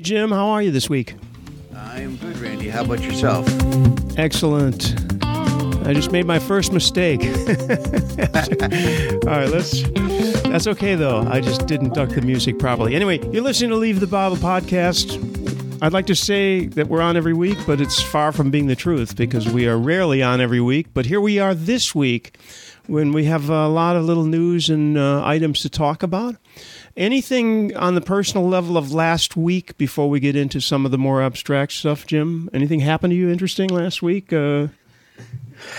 Hey, Jim, how are you this week? I am good, Randy. How about yourself? Excellent. I just made my first mistake. All right, let's. That's okay though. I just didn't duck the music properly. Anyway, you're listening to Leave the Bible podcast. I'd like to say that we're on every week, but it's far from being the truth because we are rarely on every week. But here we are this week when we have a lot of little news and uh, items to talk about. Anything on the personal level of last week before we get into some of the more abstract stuff, Jim? Anything happened to you interesting last week? Uh,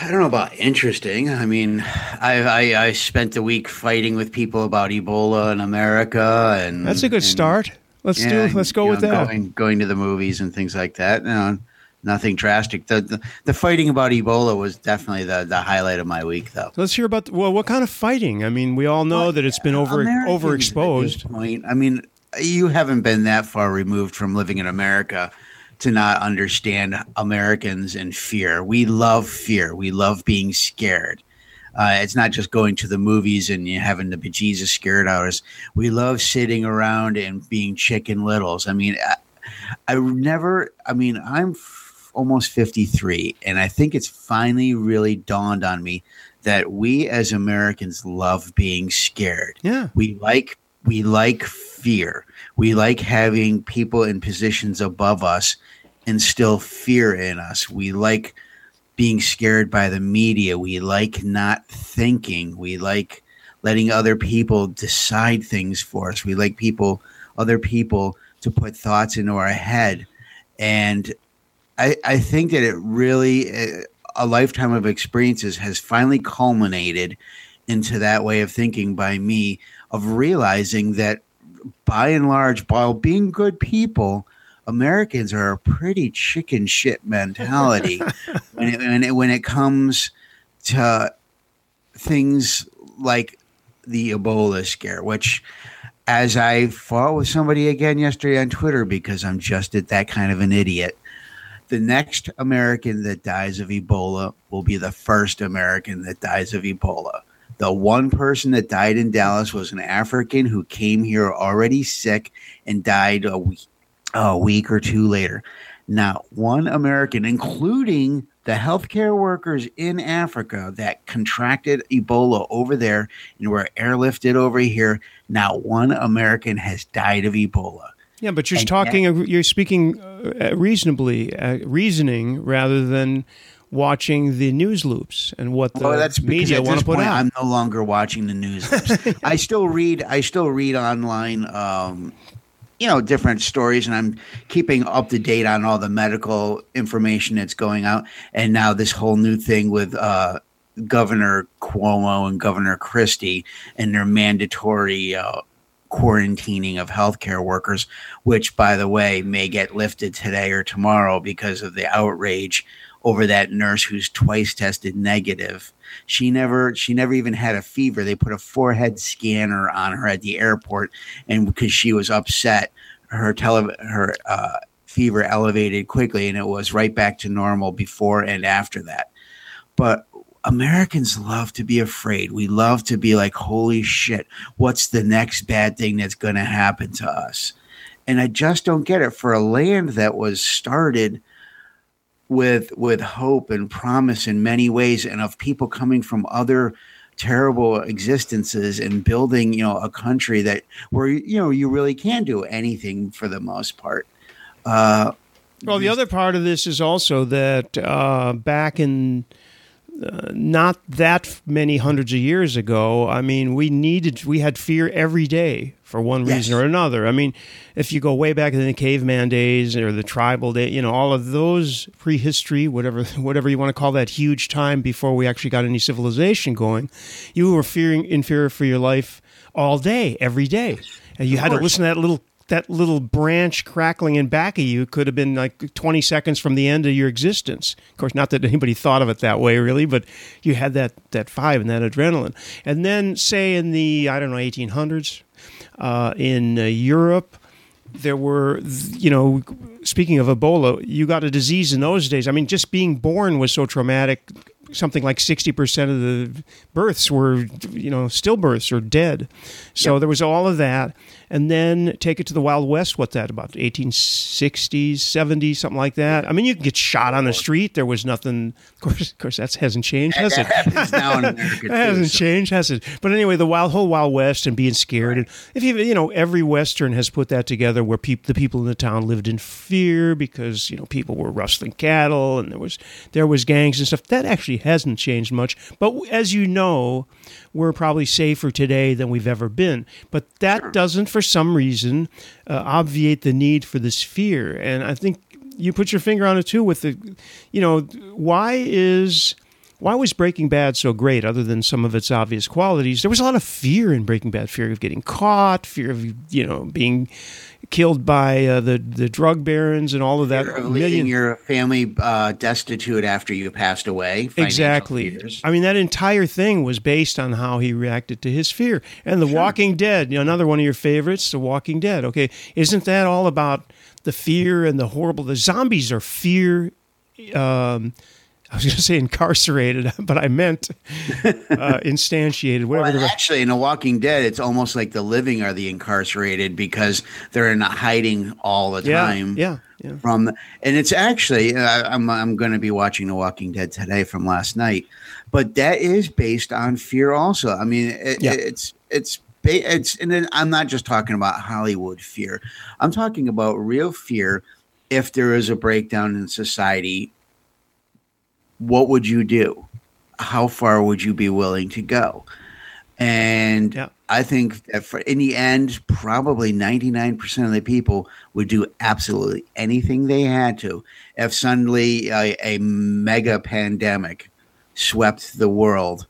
I don't know about interesting. I mean, I, I, I spent the week fighting with people about Ebola in America, and that's a good and, start. Let's yeah, do. Let's go with know, that. Going, going to the movies and things like that. No, nothing drastic. The, the, the fighting about Ebola was definitely the the highlight of my week, though. let's hear about well, what kind of fighting? I mean, we all know well, that it's been over Americans overexposed. Point. I mean, you haven't been that far removed from living in America to not understand Americans and fear. We love fear. We love being scared. Uh, it's not just going to the movies and you having the bejesus scared out us. We love sitting around and being chicken littles. I mean, I, I never, I mean, I'm almost 53, and I think it's finally really dawned on me that we as Americans love being scared. Yeah. We like, we like fear. We like having people in positions above us instill fear in us. We like being scared by the media. We like not thinking. We like letting other people decide things for us. We like people, other people, to put thoughts into our head. And I, I think that it really, a lifetime of experiences has finally culminated into that way of thinking by me of realizing that by and large, while being good people, Americans are a pretty chicken shit mentality when, it, when, it, when it comes to things like the Ebola scare, which as I fought with somebody again yesterday on Twitter because I'm just that kind of an idiot. The next American that dies of Ebola will be the first American that dies of Ebola. The one person that died in Dallas was an African who came here already sick and died a week, a week or two later. Not one American, including the healthcare workers in Africa that contracted Ebola over there and were airlifted over here, not one American has died of Ebola. Yeah, but you're and talking, that, you're speaking uh, reasonably, uh, reasoning rather than watching the news loops and what the well, that's media want to put point, out. I'm no longer watching the news loops. I still read. I still read online. Um, you know different stories and i'm keeping up to date on all the medical information that's going out and now this whole new thing with uh, governor cuomo and governor christie and their mandatory uh, quarantining of healthcare workers which by the way may get lifted today or tomorrow because of the outrage over that nurse who's twice tested negative. She never she never even had a fever. They put a forehead scanner on her at the airport, and because she was upset, her tele her uh, fever elevated quickly, and it was right back to normal before and after that. But Americans love to be afraid. We love to be like, holy shit, what's the next bad thing that's going to happen to us? And I just don't get it. For a land that was started with with hope and promise in many ways and of people coming from other terrible existences and building you know a country that where you know you really can do anything for the most part uh, well the other part of this is also that uh, back in uh, not that many hundreds of years ago, I mean, we needed, we had fear every day for one reason yes. or another. I mean, if you go way back in the caveman days or the tribal day, you know, all of those prehistory, whatever, whatever you want to call that huge time before we actually got any civilization going, you were fearing in fear for your life all day, every day. And you had to listen to that little that little branch crackling in back of you could have been like 20 seconds from the end of your existence. Of course, not that anybody thought of it that way, really, but you had that, that five and that adrenaline. And then, say, in the, I don't know, 1800s, uh, in uh, Europe, there were, you know, speaking of Ebola, you got a disease in those days. I mean, just being born was so traumatic something like 60% of the births were, you know, stillbirths or dead. So there was all of that. And then take it to the Wild West, what's that, about 1860s, 70s, something like that? I mean, you can get shot on the street. There was nothing, of course, of course that hasn't changed, has it? That happens now in America. That hasn't changed, has it? But anyway, the wild whole Wild West and being scared, and if you you know every Western has put that together, where peop, the people in the town lived in fear because you know people were rustling cattle and there was there was gangs and stuff. That actually hasn't changed much. But as you know, we're probably safer today than we've ever been. But that doesn't, for some reason, uh, obviate the need for this fear. And I think you put your finger on it too with the, you know, why is why was Breaking Bad so great other than some of its obvious qualities? There was a lot of fear in Breaking Bad, fear of getting caught, fear of you know being killed by uh, the the drug barons and all of that. Of leaving your family uh, destitute after you passed away. Exactly. fears. I mean, that entire thing was based on how he reacted to his fear. And The Walking Dead, you know, another one of your favorites, The Walking Dead. Okay, isn't that all about the fear and the horrible? The zombies are fear. Um, I was going to say incarcerated, but I meant uh, instantiated. Whatever. Well, actually, in The Walking Dead, it's almost like the living are the incarcerated because they're in hiding all the yeah, time. yeah, yeah. From and it's actually I, I'm I'm going to be watching The Walking Dead today from last night, but that is based on fear. Also, I mean, it, Yeah. it's it's it's and then I'm not just talking about Hollywood fear. I'm talking about real fear. If there is a breakdown in society, what would you do? How far would you be willing to go? And Yeah. I think that for, in the end, probably 99% of the people would do absolutely anything they had to. If suddenly a, a mega pandemic swept the world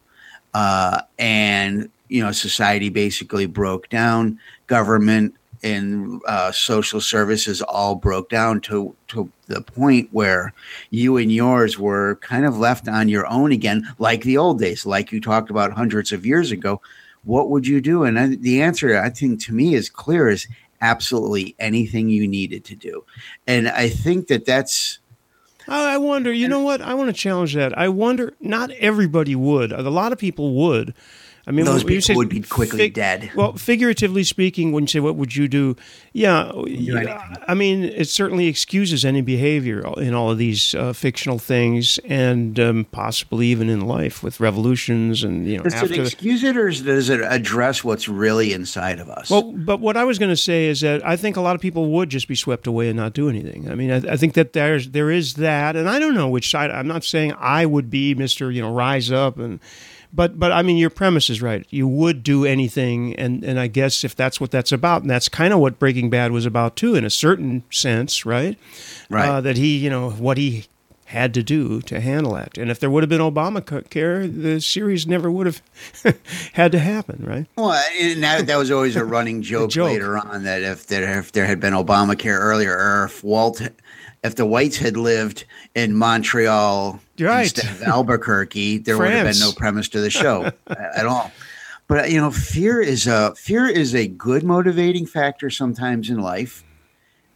uh, and, you know, society basically broke down, government and uh, social services all broke down to, to the point where you and yours were kind of left on your own again, like the old days, like you talked about hundreds of years ago what would you do? And I, the answer, I think, to me is clear: is absolutely anything you needed to do. And I think that that's I I wonder, you know what? I want to challenge that. I wonder, not everybody would. A lot of people would. I mean, those you people would be quickly fig- dead. Well, figuratively speaking, when you say what would you do, yeah, anything. I mean, it certainly excuses any behavior in all of these uh, fictional things, and um, possibly even in life with revolutions and you know Does after. it the- excuse it, or does it address what's really inside of us? well, but what I was going to say is that I think a lot of people would just be swept away and not do anything. I mean, I, I think that there's there is that, and I don't know which side. I'm not saying I would be Mister, you know, rise up and. But but I mean your premise is right. You would do anything, and and I guess if that's what that's about, and that's kind of what Breaking Bad was about too, in a certain sense, right? Right. Uh, that he, you know, what he had to do to handle that, and if there would have been Obamacare, the series never would have had to happen, right? Well, and that, that was always a running joke, joke. later on that if there if there had been Obamacare earlier, or if Walt, if the whites had lived in Montreal Right. instead of Albuquerque, there would have been no premise to the show at all. But uh, you know, fear is a fear is a good motivating factor sometimes in life.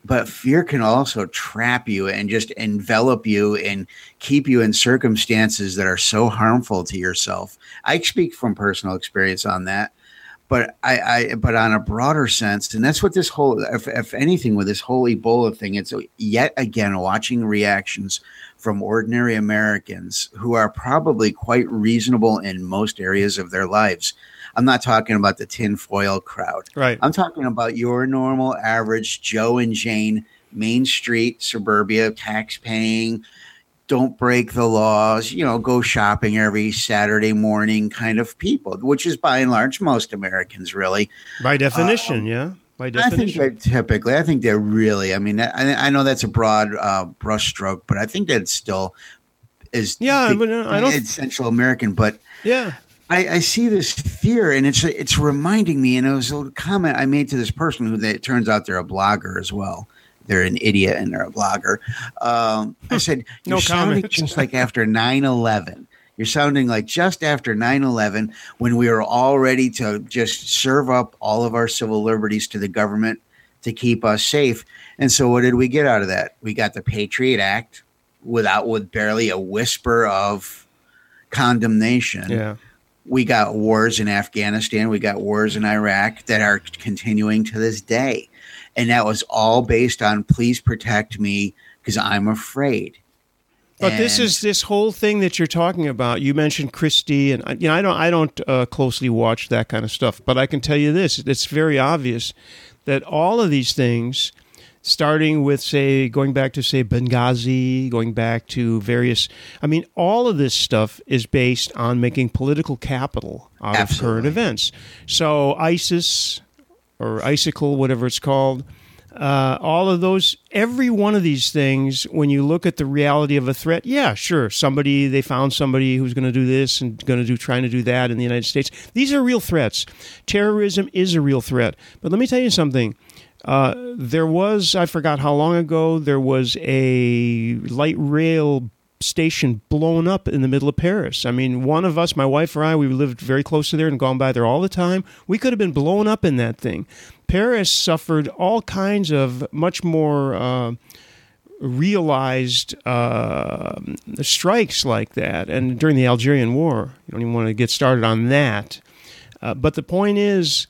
But fear can also trap you and just envelop you and keep you in circumstances that are so harmful to yourself. I speak from personal experience on that but I, I but on a broader sense, and that's what this whole, if, if anything, with this whole Ebola thing, it's yet again watching reactions from ordinary Americans who are probably quite reasonable in most areas of their lives. I'm not talking about the tinfoil crowd. Right. I'm talking about your normal, average Joe and Jane, Main Street, suburbia, tax paying, don't break the laws, you know, go shopping every Saturday morning kind of people, which is by and large most Americans, really. By definition, um, yeah. By I think that typically, I think they're really, I mean, I, I know that's a broad uh, brushstroke, but I think that still is Yeah, the- but, I don't- it's Central American, but yeah. I, I see this fear, and it's it's reminding me. And it was a comment I made to this person who they, it turns out they're a blogger as well. They're an idiot and they're a blogger. Um, I said, No "You're sounding comment. just like after 9-11. You're sounding like just after 9-11 when we were all ready to just serve up all of our civil liberties to the government to keep us safe. And so, what did we get out of that? We got the Patriot Act without with barely a whisper of condemnation. Yeah. We got wars in Afghanistan, we got wars in Iraq that are continuing to this day. And that was all based on please protect me because I'm afraid. But this is this whole thing that you're talking about. You mentioned Christie, and uh, you know I don't I don't uh, closely watch that kind of stuff, but I can tell you this: it's very obvious that all of these things, starting with say going back to say Benghazi, going back to various, I mean, all of this stuff is based on making political capital out of current events. So ISIS or icicle, whatever it's called. Uh, all of those, every one of these things, when you look at the reality of a threat, yeah, sure, somebody, they found somebody who's going to do this and going to do, trying to do that in the United States. These are real threats. Terrorism is a real threat. But let me tell you something. Uh, there was, I forgot how long ago, there was a light rail station blown up in the middle of Paris. I mean, one of us, my wife or I, we lived very close to there and gone by there all the time. We could have been blown up in that thing. Paris suffered all kinds of much more uh, realized uh, strikes like that, and during the Algerian War. You don't even want to get started on that. Uh, but the point is,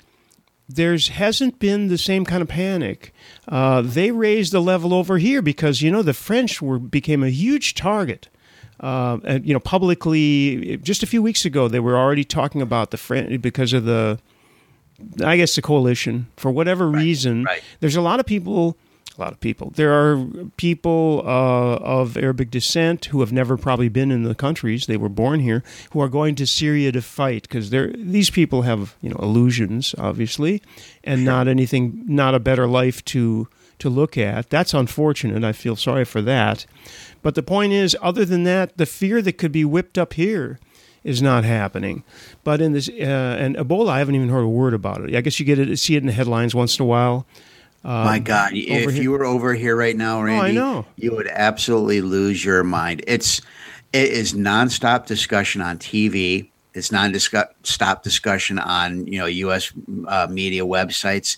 there's hasn't been the same kind of panic. Uh, they raised the level over here because you know the French were became a huge target. Uh, and you know publicly, just a few weeks ago, they were already talking about the French because of the, I guess the coalition for whatever reason. right. There's a lot of people. A lot of people. There are people uh, of Arabic descent who have never probably been in the countries they were born here, who are going to Syria to fight because these people have you know illusions, obviously, and not anything, not a better life to to look at. That's unfortunate. I feel sorry for that. But the point is, other than that, the fear that could be whipped up here is not happening. But in this uh, and Ebola, I haven't even heard a word about it. I guess you get it, see it in the headlines once in a while. My God, if here- you were over here right now, Randy, I know. you would absolutely lose your mind. It's it is nonstop discussion on TV. It's non-stop discussion on you know U.S. Uh, media websites.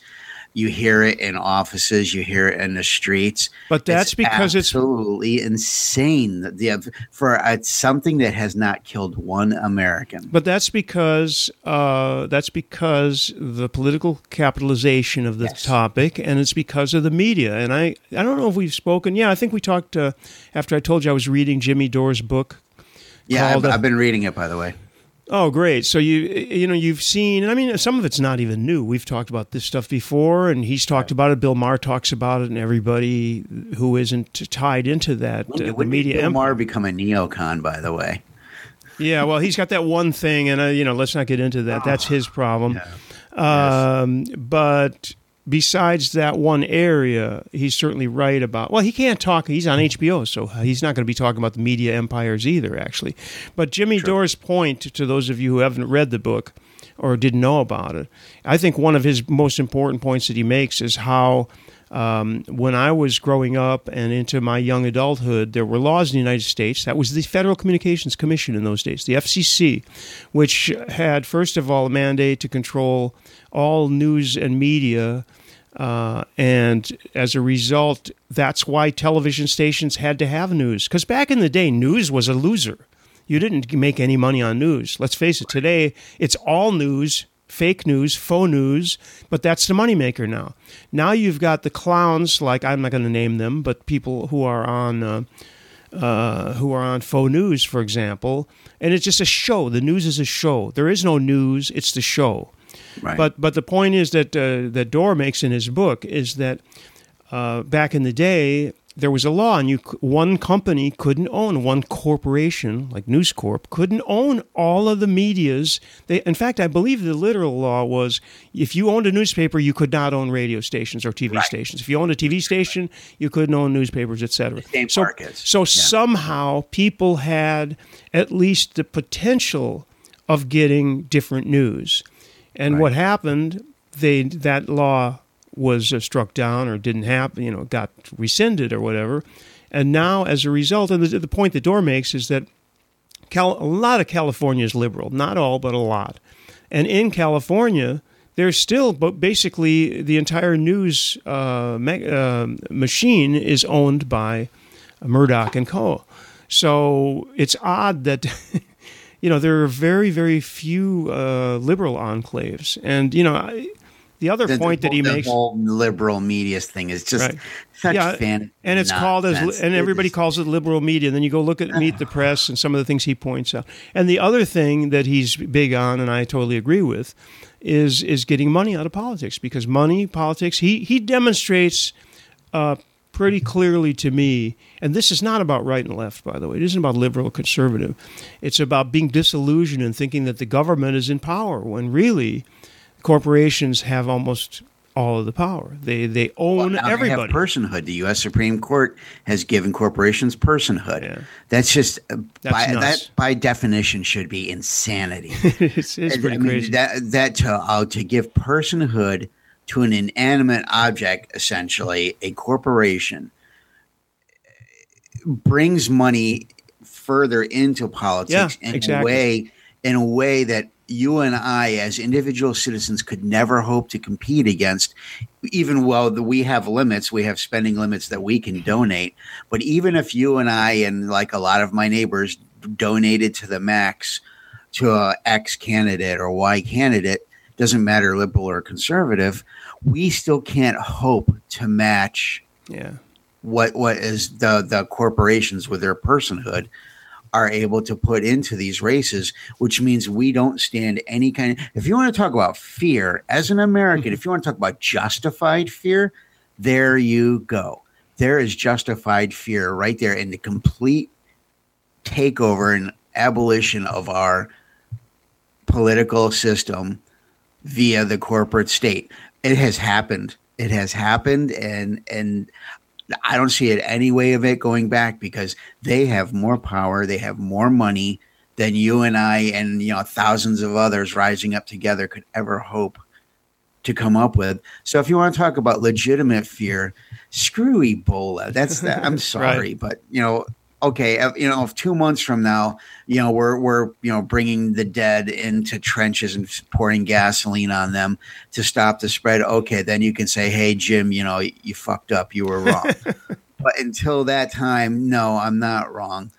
You hear it in offices. You hear it in the streets. But that's because it's absolutely insane. that The for uh, something that has not killed one American. But that's because uh, that's because the political capitalization of the Yes. topic, and it's because of the media. And I, I don't know if we've spoken. Yeah, I think we talked uh, after I told you I was reading Jimmy Dore's book. Yeah, I've, uh, I've been reading it by the way. Oh, great! So you you know you've seen, and I mean some of it's not even new. We've talked about this stuff before, and he's talked about it. Bill Maher talks about it, and everybody who isn't tied into that When, uh, the when media. did Bill em- Maher become a neocon? By the way. Yeah, well, he's got that one thing, and uh, you know, let's not get into that. That's his problem. Yeah. Um, But besides that one area, he's certainly right about. Well, he can't talk. He's on HBO, so he's not going to be talking about the media empires either, actually. But Jimmy Dore's point to those of you who haven't read the book or didn't know about it, I think one of his most important points that he makes is how. Um, when I was growing up and into my young adulthood, there were laws in the United States. That was the Federal Communications Commission in those days, the FCC, which had, first of all, a mandate to control all news and media. Uh, and as a result, that's why television stations had to have news. Because back in the day, news was a loser. You didn't make any money on news. Let's face it, today it's all news, fake news, faux news, but that's the moneymaker now. Now you've got the clowns, like I'm not going to name them, but people who are on. Uh, uh, who are on faux news, for example, and it's just a show. The news is a show. There is no news; it's the show. Right. But but the point is that uh, that Dore makes in his book is that uh, back in the day there was a law, and you one company couldn't own one corporation like News Corp couldn't own all of the media's. They, in fact, I believe the literal law was if you owned a newspaper, you could not own radio stations or TV Right. stations. If you owned a TV station, you couldn't own newspapers, etc. same So markets. so somehow people had at least the potential of getting different news. And what happened? They that law was uh, struck down or didn't happen. You know, got rescinded or whatever. And now, as a result, and the, the point that Dore makes is that Cal- a lot of California is liberal, not all, but a lot. And in California, there's still, but basically, the entire news uh, ma- uh, machine is owned by Murdoch and Co. So it's odd that, you know, there are very, very few uh, liberal enclaves. And, you know, I, the other The- point the that he whole- makes. the whole liberal media thing is just Right. such Yeah, fan and it's called as and everybody calls it liberal media. And then you go look at Meet the Press and some of the things he points out. And the other thing that he's big on, and I totally agree with, is is getting money out of politics because money, politics. He he demonstrates uh, pretty clearly to me, and this is not about right and left, by the way. It isn't about liberal or conservative. It's about being disillusioned and thinking that the government is in power when really corporations have almost all of the power. They they own Well, now they have everybody. personhood. The U.S. Supreme Court has given corporations personhood. Yeah. That's just uh, That's by nuts. that by definition should be insanity. it's, it's pretty I mean, crazy. that that to uh, to give personhood to an inanimate object, essentially a corporation, brings money further into politics Yeah, in exactly. a way in a way that you and I, as individual citizens, could never hope to compete against. Even while the, we have limits, we have spending limits that we can donate. But even if you and I, and like a lot of my neighbors, donated to the max to a X candidate or Y candidate, doesn't matter liberal or conservative, we still can't hope to match yeah. what what is the the corporations with their personhood are able to put into these races, which means we don't stand any kind of. If you want to talk about fear as an American, if you want to talk about justified fear, there you go. There is justified fear right there in the complete takeover and abolition of our political system via the corporate state. It has happened. It has happened, and and I don't see it any way of it going back because they have more power, they have more money than you and I and you know thousands of others rising up together could ever hope to come up with. So if you want to talk about legitimate fear, screw Ebola. That's that. I'm sorry, but you know, okay, you know, if two months from now, you know, we're we're you know bringing the dead into trenches and pouring gasoline on them to stop the spread. Okay, then you can say, hey, Jim, you know, you fucked up. You were wrong. but until that time, no, I'm not wrong.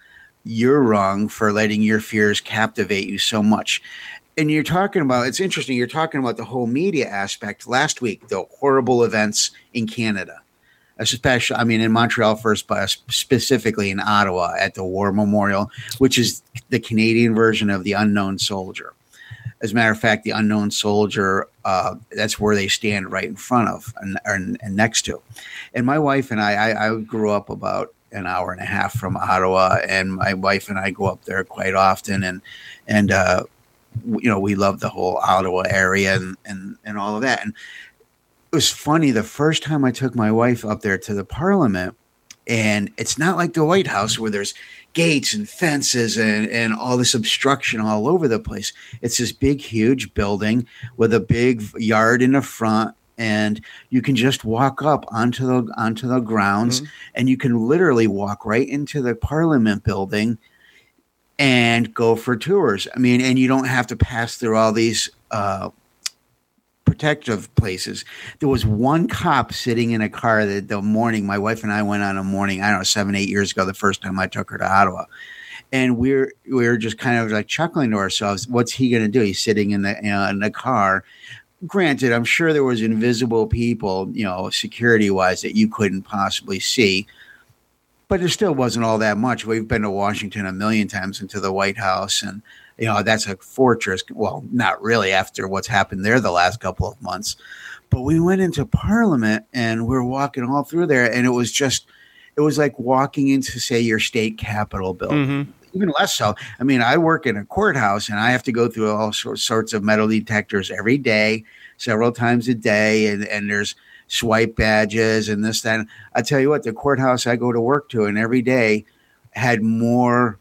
You're wrong for letting your fears captivate you so much. And you're talking about it's interesting. You're talking about the whole media aspect. Last week, the horrible events in Canada especially I mean in Montreal first, but specifically in Ottawa at the War Memorial, which is the Canadian version of the Unknown Soldier. As a matter of fact, the Unknown Soldier, uh, that's where they stand right in front of and, and, and next to. And my wife and I, I, I grew up about an hour and a half from Ottawa, and my wife and I go up there quite often, and and uh, you know we love the whole Ottawa area and and and all of that. And it was funny the first time I took my wife up there to the Parliament, and it's not like the White House where there's gates and fences and, and all this obstruction all over the place. It's this big, huge building with a big yard in the front. And you can just walk up onto the onto the grounds, Mhm. and you can literally walk right into the Parliament building and go for tours. I mean, and you don't have to pass through all these uh, protective places. There was one cop sitting in a car that the morning my wife and I went on a morning, I don't know, seven, eight years ago, the first time I took her to Ottawa. And we're we are just kind of like chuckling to ourselves. What's he going to do? He's sitting in the know, in the car. Granted, I'm sure there was invisible people, you know, security wise, that you couldn't possibly see but there still wasn't all that much. We've been to Washington a million times into the White House, and you know that's a fortress. Well, not really after what's happened there the last couple of months, but we went into Parliament and we are walking all through there, and it was just, it was like walking into say your state capitol building. Mhm. Even less so. I mean, I work in a courthouse and I have to go through all sorts sorts of metal detectors every day, several times a day, and, and there's swipe badges and this, that. I tell you what, the courthouse I go to work to and every day had more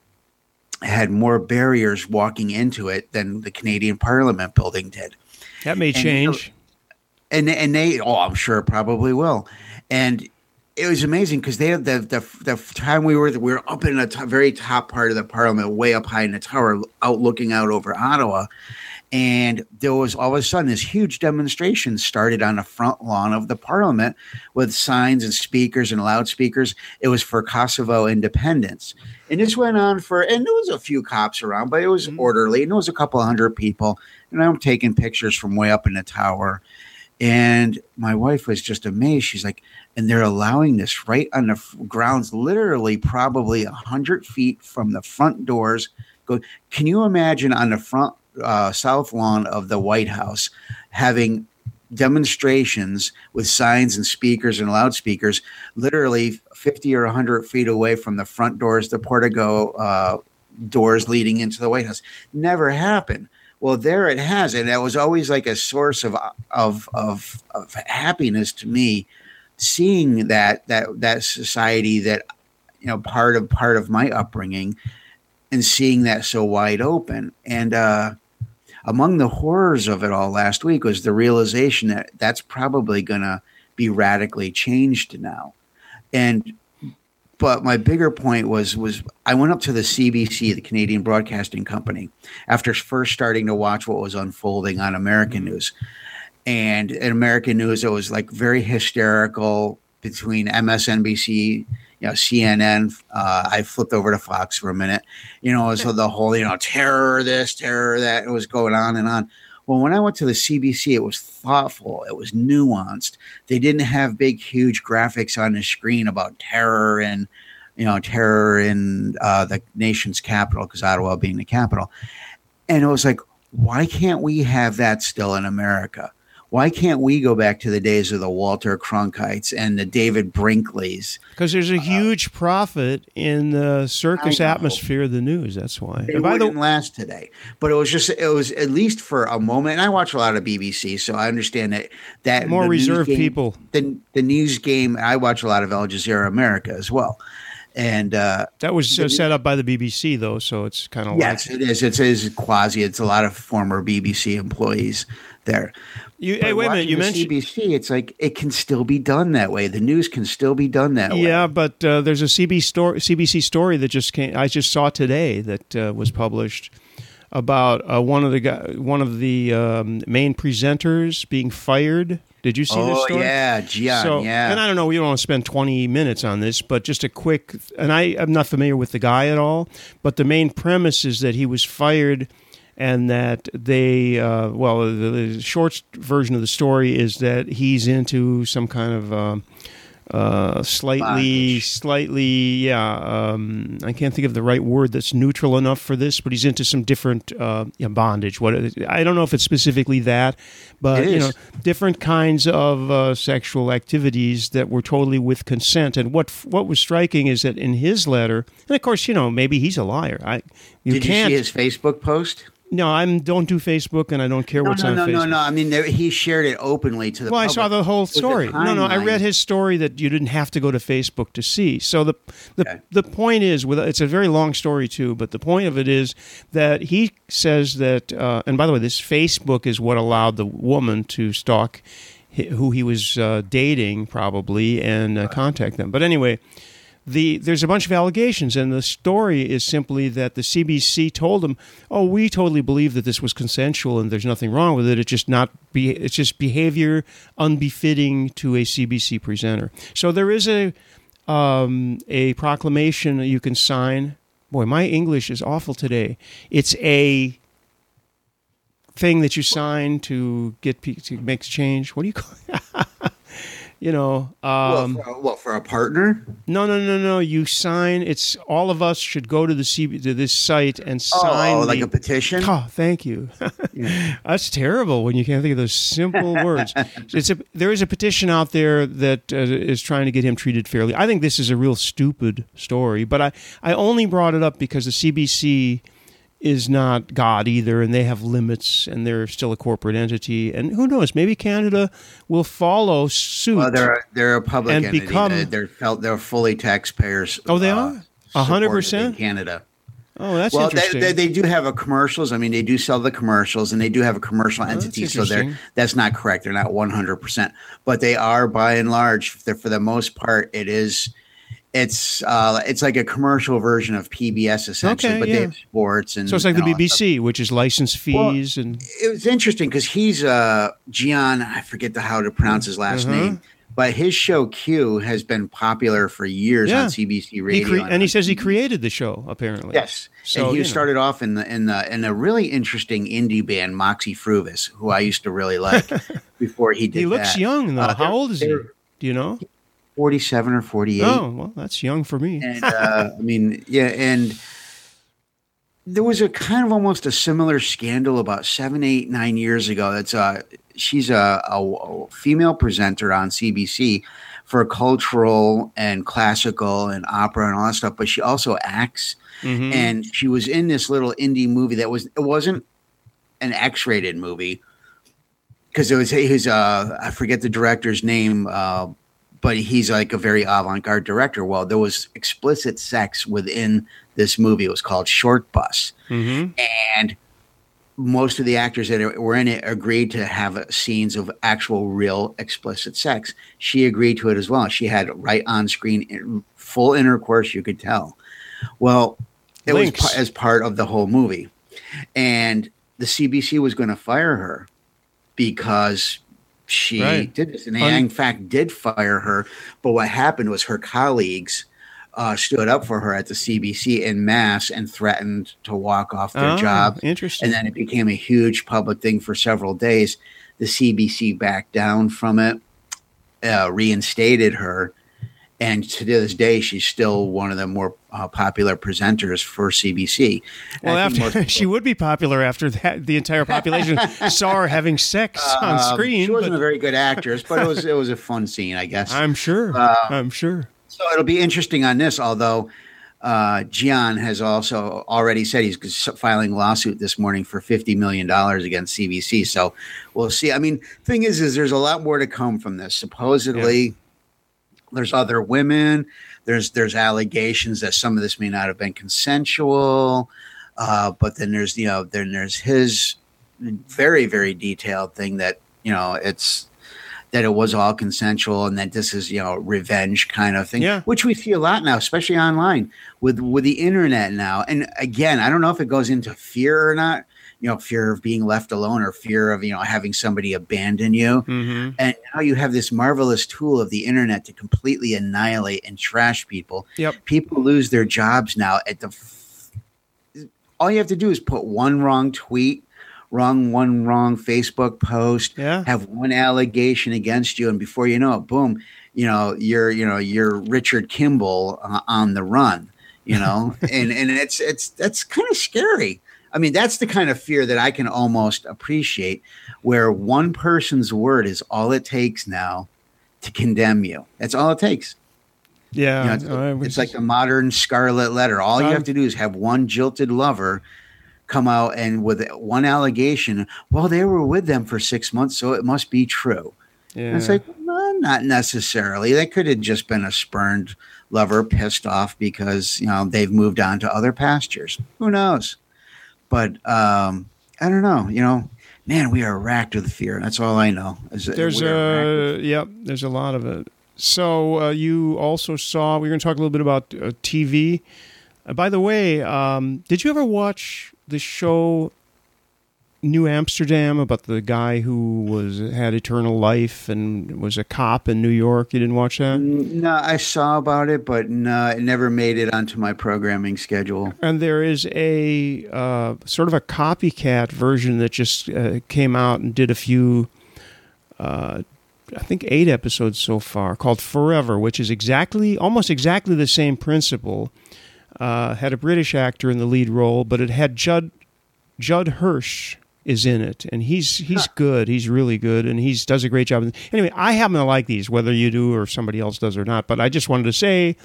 had more barriers walking into it than the Canadian Parliament building did. That may And- change. And and they oh, I'm sure it probably will. And it was amazing because they had the, the the time we were we were up in the t- very top part of the Parliament, way up high in the tower, out looking out over Ottawa, And there was all of a sudden this huge demonstration started on the front lawn of the parliament with signs and speakers and loudspeakers. It was for Kosovo independence. And this went on for, and there was a few cops around, but it was mm-hmm. orderly and there was a couple hundred people. And I'm taking pictures from way up in the tower. And my wife was just amazed. She's like, and they're allowing this right on the grounds, literally probably a hundred feet from the front doors. Go, can you imagine on the front uh, south lawn of the White House having demonstrations with signs and speakers and loudspeakers literally 50 or 100 feet away from the front doors, the portico uh, doors leading into the White House. Never happened. Well, there it has, and that was always like a source of of of, of happiness to me, seeing that that that society that you know part of part of my upbringing, and seeing that so wide open. And uh, among the horrors of it all last week was the realization that that's probably going to be radically changed now. And but my bigger point was was I went up to the CBC, the Canadian Broadcasting Company, after first starting to watch what was unfolding on American mm-hmm. news. And in American news, it was like very hysterical between MSNBC you know, CNN. Uh, I flipped over to Fox for a minute. You know, so the whole, you know, terror this, terror that, it was going on and on. Well, when I went to the CBC, it was thoughtful, it was nuanced. They didn't have big, huge graphics on the screen about terror and, you know, terror in uh, the nation's capital, because Ottawa being the capital. And it was like, why can't we have that still in America? Why can't we go back to the days of the Walter Cronkites and the David Brinkleys? Because there's a uh, huge profit in the circus atmosphere of the news. That's why. It wouldn't the- last today, but it was just it was at least for a moment. And I watch a lot of BBC, so I understand that that more reserved game, people. The the news game. I watch a lot of Al Jazeera America as well. And uh, that was the, set up by the BBC, though, so it's kind of yes, like- it is. It's, it's quasi. It's a lot of former BBC employees there. You, hey, wait a minute. You mentioned CBC. It's like it can still be done that way. The news can still be done that way. Yeah, but uh, there's a CB story, CBC story that just came. I just saw today that uh, was published about uh, one of the guy, one of the um, main presenters being fired. Did you see oh, this story? yeah, Jian, so, yeah. And I don't know, we don't want to spend 20 minutes on this, but just a quick, and I I'm not familiar with the guy at all, but the main premise is that he was fired – and that they, uh, well, the, the, short version of the story is that he's into some kind of. Uh, uh, slightly, slightly, yeah. Um, I can't think of the right word that's neutral enough for this, but he's into some different uh, bondage. What I don't know if it's specifically that, but you know, different kinds of uh, sexual activities that were totally with consent. And what what was striking is that in his letter, and of course, you know, maybe he's a liar. I you did can't, you see his Facebook post? No, I'm don't do Facebook, and I don't care no, what's no, on no, Facebook. No, no, no. I mean, there, he shared it openly to the. Well, public. I saw the whole story. No, no, I read his story that you didn't have to go to Facebook to see. So the the okay. the point is, with it's a very long story too, but the point of it is that he says that, uh, and by the way, this Facebook is what allowed the woman to stalk who he was uh, dating, probably, and uh, contact them. But anyway the there's a bunch of allegations, and the story is simply that the CBC told them, "Oh, we totally believe that this was consensual, and there's nothing wrong with it. It's just not be, it's just behavior unbefitting to a CBC presenter." So there is a um, a proclamation that you can sign. Boy, my English is awful today. It's a thing that you sign to get to make change. What do you call? It? you know um, well, for, what for a partner? No no no no you sign it's all of us should go to the CB, to this site and oh, sign oh, like a petition? Oh thank you. Yeah. that's terrible when you can't think of those simple words. It's a there is a petition out there that uh, is trying to get him treated fairly. I think this is a real stupid story but i i only brought it up because the cbc is not God either, and they have limits, and they're still a corporate entity. And who knows? Maybe Canada will follow suit. Well, they're a, they're a public and entity. Become, they're they're fully taxpayers. Oh, they uh, are hundred percent Canada. Oh, that's well. Interesting. They, they, they, do have a commercials. I mean, they do sell the commercials, and they do have a commercial oh, entity. So they're that's not correct. They're not one hundred percent, but they are by and large. For the most part, it is It's uh, it's like a commercial version of PBS essentially, Okay, but yeah. they have sports and So it's like the. BBC, which is license fees and It was interesting because he's uh Jian. I forget the how to pronounce his last Uh-huh. name, but his show Q has been popular for years Yeah. on CBC he radio, cre- and he says he created the show apparently. Yes. So, and he you know. started off in the in the in a really interesting indie band, Moxy Früvous, who I used to really like before he did He looks that. young though. Uh, How old is he? Do you know? Forty seven or forty eight. Oh, well, that's young for me. And uh, I mean, yeah, and there was a kind of almost a similar scandal about seven, eight, nine years ago. That's uh she's a, a, a female presenter on CBC for cultural and classical and opera and all that stuff, but she also acts. Mhm. And she was in this little indie movie that was it wasn't an X-rated movie because it was his uh I forget the director's name uh but he's like a very avant-garde director. Well, there was explicit sex within this movie. It was called Shortbus, Mhm. and most of the actors that were in it agreed to have scenes of actual, real, explicit sex. She agreed to it as well. She had right on screen, full intercourse. You could tell. Well, it Links. was as part of the whole movie, and the CBC was going to fire her because she Right. did this, and they in fact did fire her. But what happened was her colleagues uh, stood up for her at the CBC in mass and threatened to walk off their Oh, job. Interesting. And then it became a huge public thing for several days. The CBC backed down from it, uh, reinstated her, and to this day, she's still one of the more uh, popular presenters for CBC. And well, after most she would be popular after that, the entire population saw her having sex on Um, screen. She wasn't but a very good actress, but it was it was a fun scene, I guess. I'm sure. Uh, I'm sure. So it'll be interesting on this, although uh, Jian has also already said he's filing a lawsuit this morning for $50 million against CBC. So we'll see. I mean, thing is, is there's a lot more to come from this. Supposedly, there's other women. There's there's allegations that some of this may not have been consensual. Uh, but then there's you know then there's his very very detailed thing that you know it's that it was all consensual and that this is you know revenge kind of thing Yeah. which we see a lot now especially online with with the internet now and again i don't know if it goes into fear or not you know fear of being left alone or fear of you know having somebody abandon you. Hmm and now you have this marvelous tool of the internet to completely annihilate and trash people. Yep. people lose their jobs now at the f- all you have to do is put one wrong tweet wrong one wrong facebook post Yeah. have one allegation against you and before you know it boom you know you're you know you're richard kimble uh, on the run you know? And and it's it's that's kind of scary i mean that's the kind of fear that i can almost appreciate where one person's word is all it takes now to condemn you that's all it takes Yeah. you know, it's, it's like the modern scarlet letter. All you have to do is have one jilted lover come out and with one allegation, well, they were with them for six months, so it must be true. yeah. And it's like, well, not necessarily. They could have just been a spurned lover pissed off because, you know, they've moved on to other pastures. Who knows? But um, I don't know. You know, man, we are racked with fear. That's all I know. There's we are a yep. There's a lot of it. So uh, you also saw. We're going to talk a little bit about uh, TV. Uh, by the way, um, did you ever watch the show New Amsterdam about the guy who was had eternal life and was a cop in New York? You didn't watch that? No, I saw about it, but no, it never made it onto my programming schedule. And there is a uh, sort of a copycat version that just uh, came out and did a few, uh, I think eight episodes so far, called Forever, which is exactly, almost exactly the same principle. Uh, had a British actor in the lead role, but it had Judd Judd Hirsch is in it, and he's he's good. He's really good, and he does a great job. Anyway, I happen to like these, whether you do or somebody else does or not. But I just wanted to say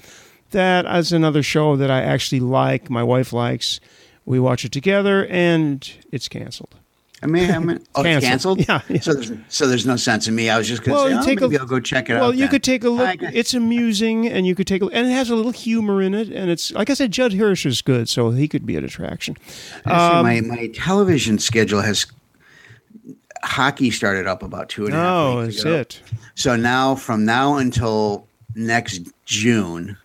that as another show that I actually like, my wife likes. We watch it together, and it's canceled. I mean, I mean oh, it's Canceled. canceled. Yeah, yeah. So there's so there's no sense in me. I was just going to Well, say, oh, take a- maybe I'll go check it out. Well, you then. could take a look. It's amusing, and you could take a and it has a little humor in it, and it's like I said, Judd Hirsch is good, so he could be an attraction. Um, my my television schedule has hockey started up about two and a half No, weeks ago. it? So now, from now until next June,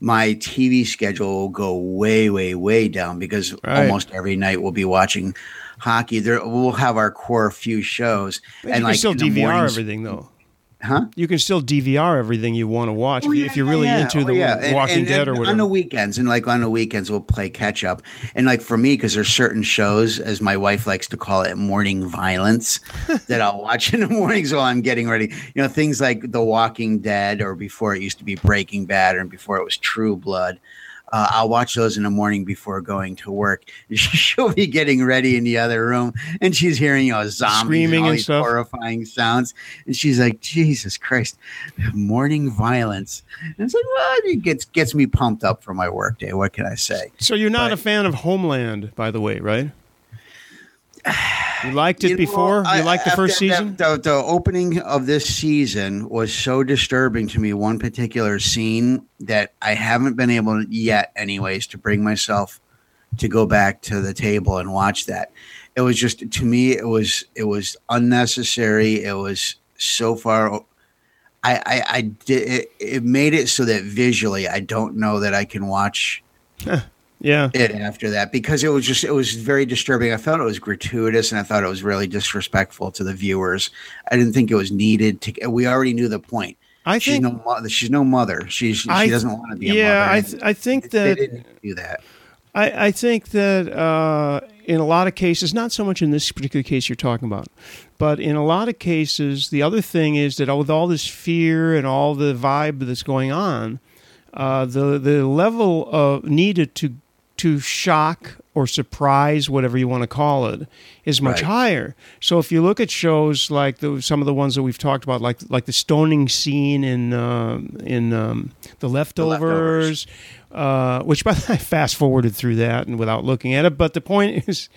my TV schedule will go way, way, way down because Right. almost every night we'll be watching hockey. There, we'll have our core few shows, But and you can like still DVR mornings- everything though. huh? You can still DVR everything you want to watch if, oh, you- if you're really Oh, Yeah, into oh, the yeah. Walking and- Dead or whatever. On the weekends, and like on the weekends, we'll play catch up. And like for me, because there's certain shows, as my wife likes to call it, morning violence, that I'll watch in the mornings while I'm getting ready. You know, things like The Walking Dead, or before it used to be Breaking Bad, and before it was True Blood. Uh, I'll watch those in the morning before going to work. She'll be getting ready in the other room, and she's hearing you know zombies Screaming and and stuff. horrifying sounds, and she's like, "Jesus Christ, morning violence!" And it's like, well, it gets gets me pumped up for my workday. What can I say? so you're not but- a fan of Homeland, by the way, right? You liked it You know, before. I- you liked the first season. The, the opening of this season was so disturbing to me. One particular scene that I haven't been able yet, anyways, to bring myself to go back to the table and watch that. It was just to me, it was it was unnecessary. It was so far. I I, I did it, it made it so that visually I don't know that I can watch yeah. it after that because it was just it was very disturbing. I felt it was gratuitous and I thought it was really disrespectful to the viewers. I didn't think it was needed to. We already knew the point. I she's think. no mother. She's no mother. She's she I- doesn't want to be a yeah, mother. I th- I think they that didn't do that. I, I think that uh, in a lot of cases, not so much in this particular case you're talking about, but in a lot of cases, the other thing is that with all this fear and all the vibe that's going on, uh, the the level of needed to to shock or surprise, whatever you want to call it, is much Right. higher. So if you look at shows like the, some of the ones that we've talked about, like like the stoning scene in uh, in um, the leftovers, Leftovers. Uh, which by the way, I fast forwarded through that and without looking at it. But the point is,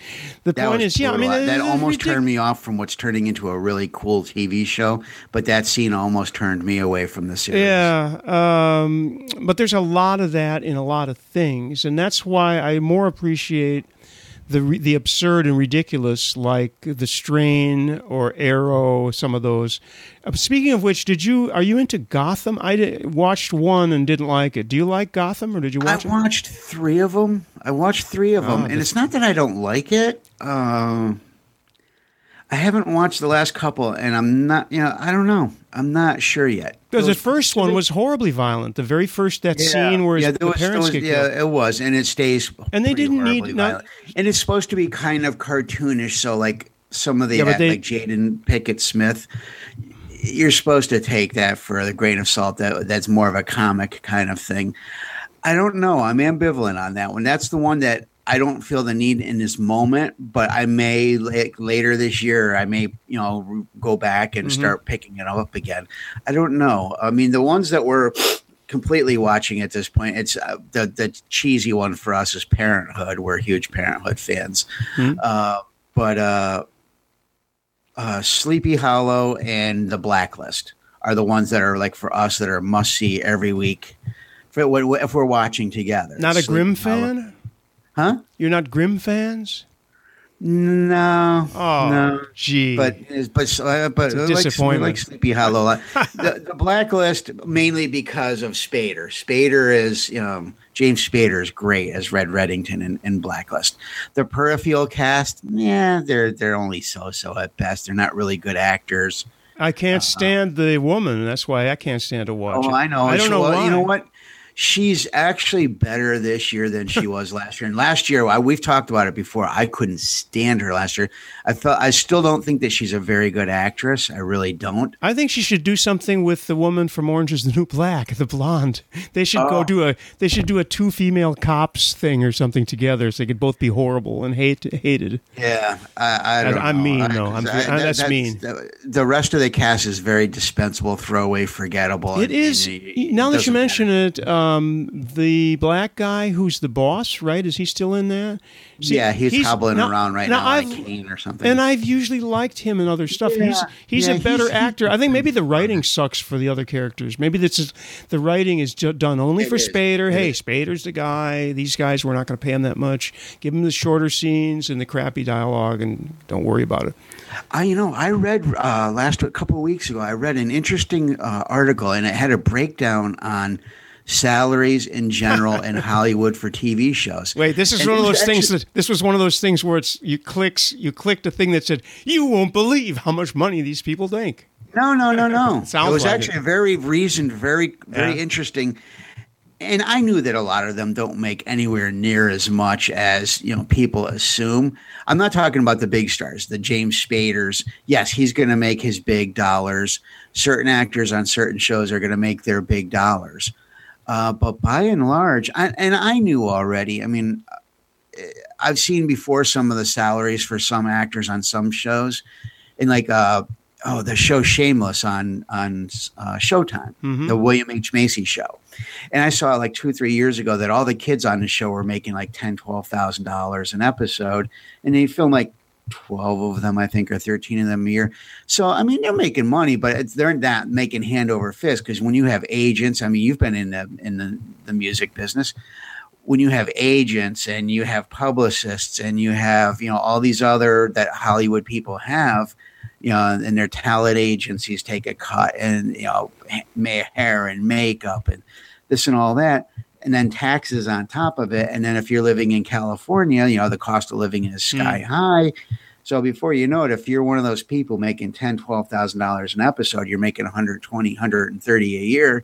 the That point is, yeah, I mean, brutal. that almost ridic- turned me off from what's turning into a really cool TV show. But that scene almost turned me away from the series. Yeah, um, but there's a lot of that in a lot of things, and that's why I more appreciate the the absurd and ridiculous, like the Strain or Arrow. Some of those. Uh, speaking of which, did you are you into Gotham? I did, watched one and didn't like it. Do you like Gotham, or did you I watch it? watched three of them. I watched three of them, Oh, and it's not that I don't like it. Um I haven't watched the last couple, and I'm not. You know, I don't know. I'm not sure yet. Because the first one was horribly violent. The very first that scene where yeah, the was, parents was- get yeah, killed. it was, and it stays. And they didn't need- not- and it's supposed to be kind of cartoonish. So, like some of the Yeah, but uh, they- like Jada Pinkett Smith, you're supposed to take that for the grain of salt. That that's more of a comic kind of thing. I don't know. I'm ambivalent on that one. That's the one that I don't feel the need in this moment, but I may like later this year. I may you know go back and Mhm. start picking it up again. I don't know. I mean, the ones that were completely watching at this point, it's uh, the the cheesy one for us is Parenthood. We're huge Parenthood fans, Mhm. uh, but uh, uh, Sleepy Hollow and The Blacklist are the ones that are like for us that are must see every week. For, if we're watching together, Not a Sleepy Grimm Hollow- fan? Huh? You're not Grimm fans? No, Oh, no. gee. But but uh, but It's a I like, disappointment. Like Sleepy Hollow. the, the Blacklist mainly because of Spader. Spader is um, James Spader is great as Red Reddington in, in Blacklist. The peripheral cast, yeah, they're they're only so so at best. They're not really good actors. I can't stand the woman. That's why I can't stand to watch Oh, it. I know. I don't know well, why. You know what? She's actually better this year than she was last year. And last year, I, we've talked about it before. I couldn't stand her last year. I felt I still don't think that she's a very good actress. I really don't. I think she should do something with the woman from Orange is the New Black, the blonde. They should go Oh. do a they should do a two female cops thing or something together so they could both be horrible and hate hated. Yeah, I, I don't I'm mean, I- though. I'm- I- I- that's mean. The, the rest of the cast is very dispensable, throwaway, forgettable. It and- is and now that you mention matter. it, um, the black guy who's the boss, right? Is he still in there? See, yeah, he's, hobbling now- around right now, like I've- a cane or something. And I've usually liked him in other stuff. He's Yeah. he's Yeah, a better he's- actor. I think maybe the writing sucks for the other characters. Maybe this is the writing is ju- done only It for is. Spader. It Hey, is. Spader's the guy. These guys we're not going to pay him that much. Give him the shorter scenes and the crappy dialogue, and don't worry about it. I, you know, I read uh, last a couple of weeks ago. I read an interesting uh, article, and it had a breakdown on salaries in general in Hollywood for TV shows. Wait, this is And one of it those things actually- that this was one of those things where it's you clicks you clicked a thing that said you won't believe how much money these people think. No, no, no, no. it Sounds was like actually it. very reasoned, very, very Yeah. interesting. And I knew that a lot of them don't make anywhere near as much as you know people assume. I'm not talking about the big stars, the James Spaders. Yes, he's going to make his big dollars. Certain actors on certain shows are going to make their big dollars. Uh, but by and large, I, and I knew already. I mean, I've seen before some of the salaries for some actors on some shows, and like uh, oh, the show Shameless on on uh, Showtime, Mhm. the William H Macy show, and I saw like two three years ago that all the kids on the show were making like ten twelve thousand dollars an episode, and they film like. 12 of them, I think, or 13 of them a year. So, I mean, they're making money, but they're not making hand over fist because when you have agents, I mean, you've been in the, in the, the music business when you have agents and you have publicists and you have you know all these other that Hollywood people have, you know, and their talent agencies take a cut and you know hair and makeup and this and all that, and then taxes on top of it, and then if you're living in California, you know the cost of living is sky high. So before you know it, if you're one of those people making ten, twelve thousand dollars an episode, you're making 120, 130 a year.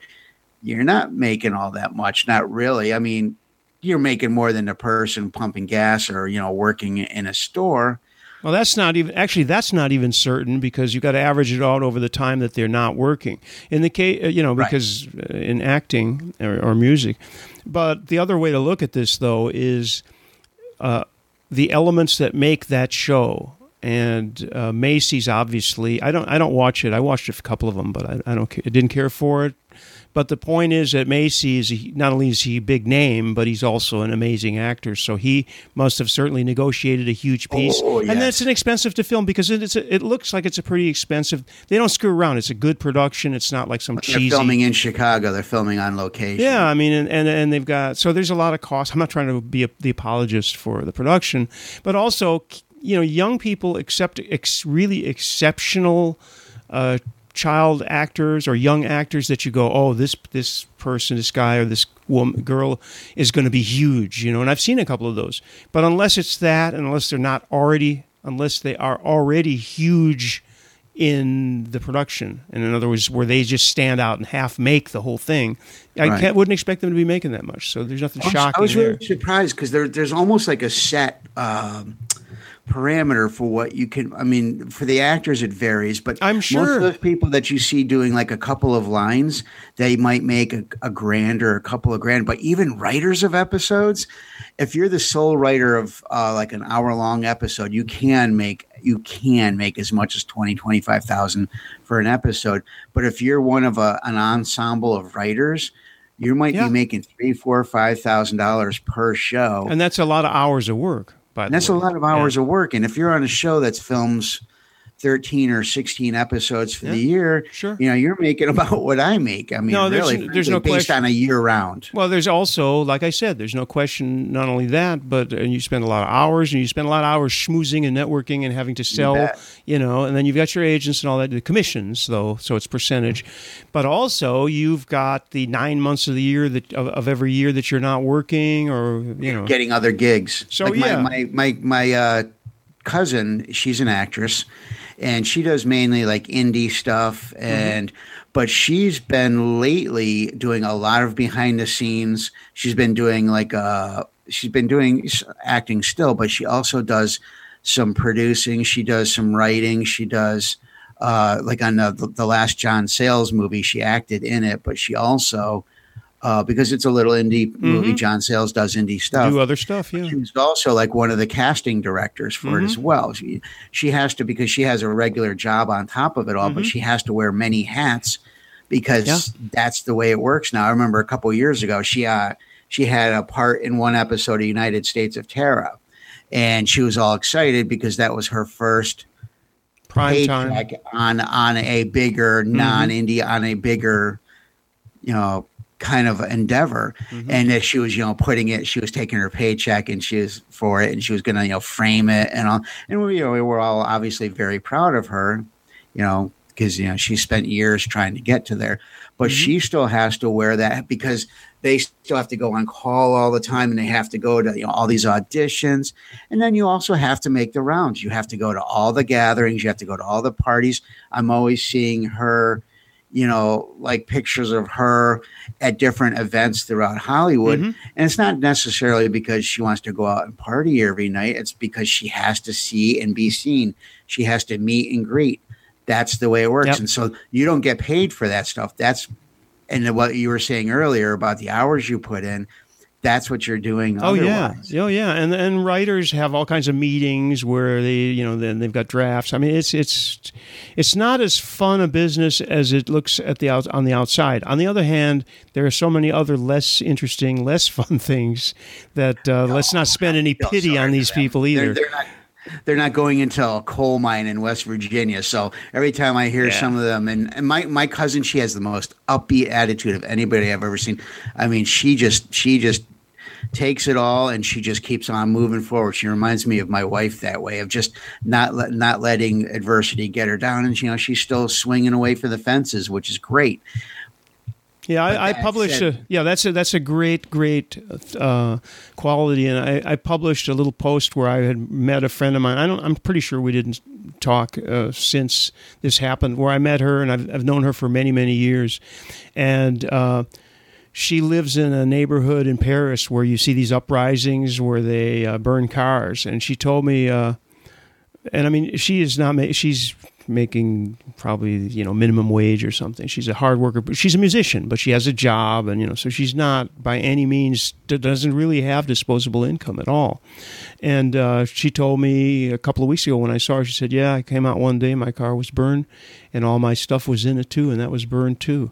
You're not making all that much, not really. I mean, you're making more than the person pumping gas or you know working in a store. Well, that's not even actually that's not even certain because you've got to average it out over the time that they're not working. In the case, you know, because uh, in acting or, or music. But the other way to look at this though is uh, the elements that make that show. And uh, Macy's obviously, I don't, I don't watch it. I watched a couple of them, but I, I don't, I didn't care for it. But the point is that Macy's, he, not only is he a big name, but he's also an amazing actor. So he must have certainly negotiated a huge piece. Oh, And yes. that's inexpensive to film because it, it's a, it looks like it's a pretty expensive. They don't screw around. It's a good production. It's not like some They're cheesy. filming in Chicago. They're filming on location. Yeah, I mean, and, and and they've got so there's a lot of cost. I'm not trying to be a, the apologist for the production, but also you know, young people accept ex, really exceptional uh, child actors or young actors that you go, oh, this this person, this guy or this woman, girl is going to be huge, you know. And I've seen a couple of those, but unless it's that, and unless they're not already, unless they are already huge in the production, and in other words, where they just stand out and half make the whole thing, I Right. can't, wouldn't expect them to be making that much. So there's nothing I was- shocking I was there. really surprised because there, there's almost like a set um, parameter for what you can. I mean, for the actors it varies, but I'm sure most of those people that you see doing like a couple of lines, they might make a, a grand or a couple of grand. But even writers of episodes, if you're the sole writer of uh, like an hour long episode, you can make you can make as much as 20 25,000 for an episode but if you're one of a, an ensemble of writers you might Yeah. be making three, four, five thousand dollars per show, and, And that's a lot of hours of work. By that's a lot of hours of work. And if you're on a show that's films thirteen or sixteen episodes for the year, Sure. you know you're making about what I make. I mean, No, there's- really, there's no based question. on a year round. Well, there's also, like I said, there's no question. Not only that, but uh, you spend a lot of hours, and you spend a lot of hours schmoozing and networking and having to sell, bet. you know. And then you've got your agents and all that, the commissions, though, so it's percentage. But also, you've got the nine months of the year that of, of every year that you're not working, or you know, Getting other gigs. So, like yeah. my my my, my uh, cousin, she's an actress, and she does mainly like indie stuff Mm-hmm. and. But she's been lately doing a lot of behind the scenes. She's been doing like uh she's been doing acting still, but she also does some producing. She does some writing. She does uh, like on the, the last John Sayles movie, she acted in it, but she also uh, because it's a little indie movie. Mhm. John Sayles does indie stuff. do other stuff. Yeah. She was also like one of the casting directors for it as well. She she has to because she has a regular job on top of it all, but she has to wear many hats because Yeah. that's the way it works now. I remember a couple years ago she uh she had a part in one episode of United States of Tara, and she was all excited because that was her first Prime time. on on a bigger non indie on a bigger you know kind of endeavor. And that she was you know putting it she was taking her paycheck and she was for it and she was gonna you know frame it and all. And we, you know, we were all obviously very proud of her you know because you know she spent years trying to get to there, but mm-hmm. she still has to wear that because they still have to go on call all the time and they have to go to you know, all these auditions. And then you also have to make the rounds. You have to go to all the gatherings. You have to go to all the parties. I'm always seeing her you know like pictures of her at different events throughout hollywood. Mm-hmm. and it's not necessarily because she wants to go out and party every night. It's because she has to see and be seen. She has to meet and greet. That's the way it works. Yep. and so you don't get paid for that stuff. That's and what you were saying earlier about the hours you put in that's what you're doing. Oh otherwise. yeah, oh yeah, and and writers have all kinds of meetings where they, you know, then they've got drafts. I mean, it's it's it's not as fun a business as it looks at the out on the outside. On the other hand, there are so many other less interesting, less fun things that uh, no, let's not spend any pity on these people either. They're, they're not, they're not going into a coal mine in West Virginia. So every time I hear yeah. some of them, and, and my, my cousin, she has the most upbeat attitude of anybody I've ever seen. I mean, she just she just takes it all and she just keeps on moving forward. She reminds me of my wife that way of just not let, not letting adversity get her down, and you know she's still swinging away for the fences, which is great. Yeah, I, I published a yeah. That's a that's a great great uh, quality, and I, I, published a little post where I had met a friend of mine. I don't. I'm pretty sure we didn't talk uh, since this happened. Where I met her, and I've, I've known her for many many years, and. Uh, she lives in a neighborhood in Paris where you see these uprisings where they uh, burn cars, and she told me, uh, and I mean, she is not. She's making probably you know minimum wage or something. She's a hard worker, but she's a musician, but she has a job, and you know, so she's not by any means doesn't really have disposable income at all. And uh, she told me a couple of weeks ago when I saw her, she said, "Yeah, I came out one day, my car was burned, and all my stuff was in it too, and that was burned too."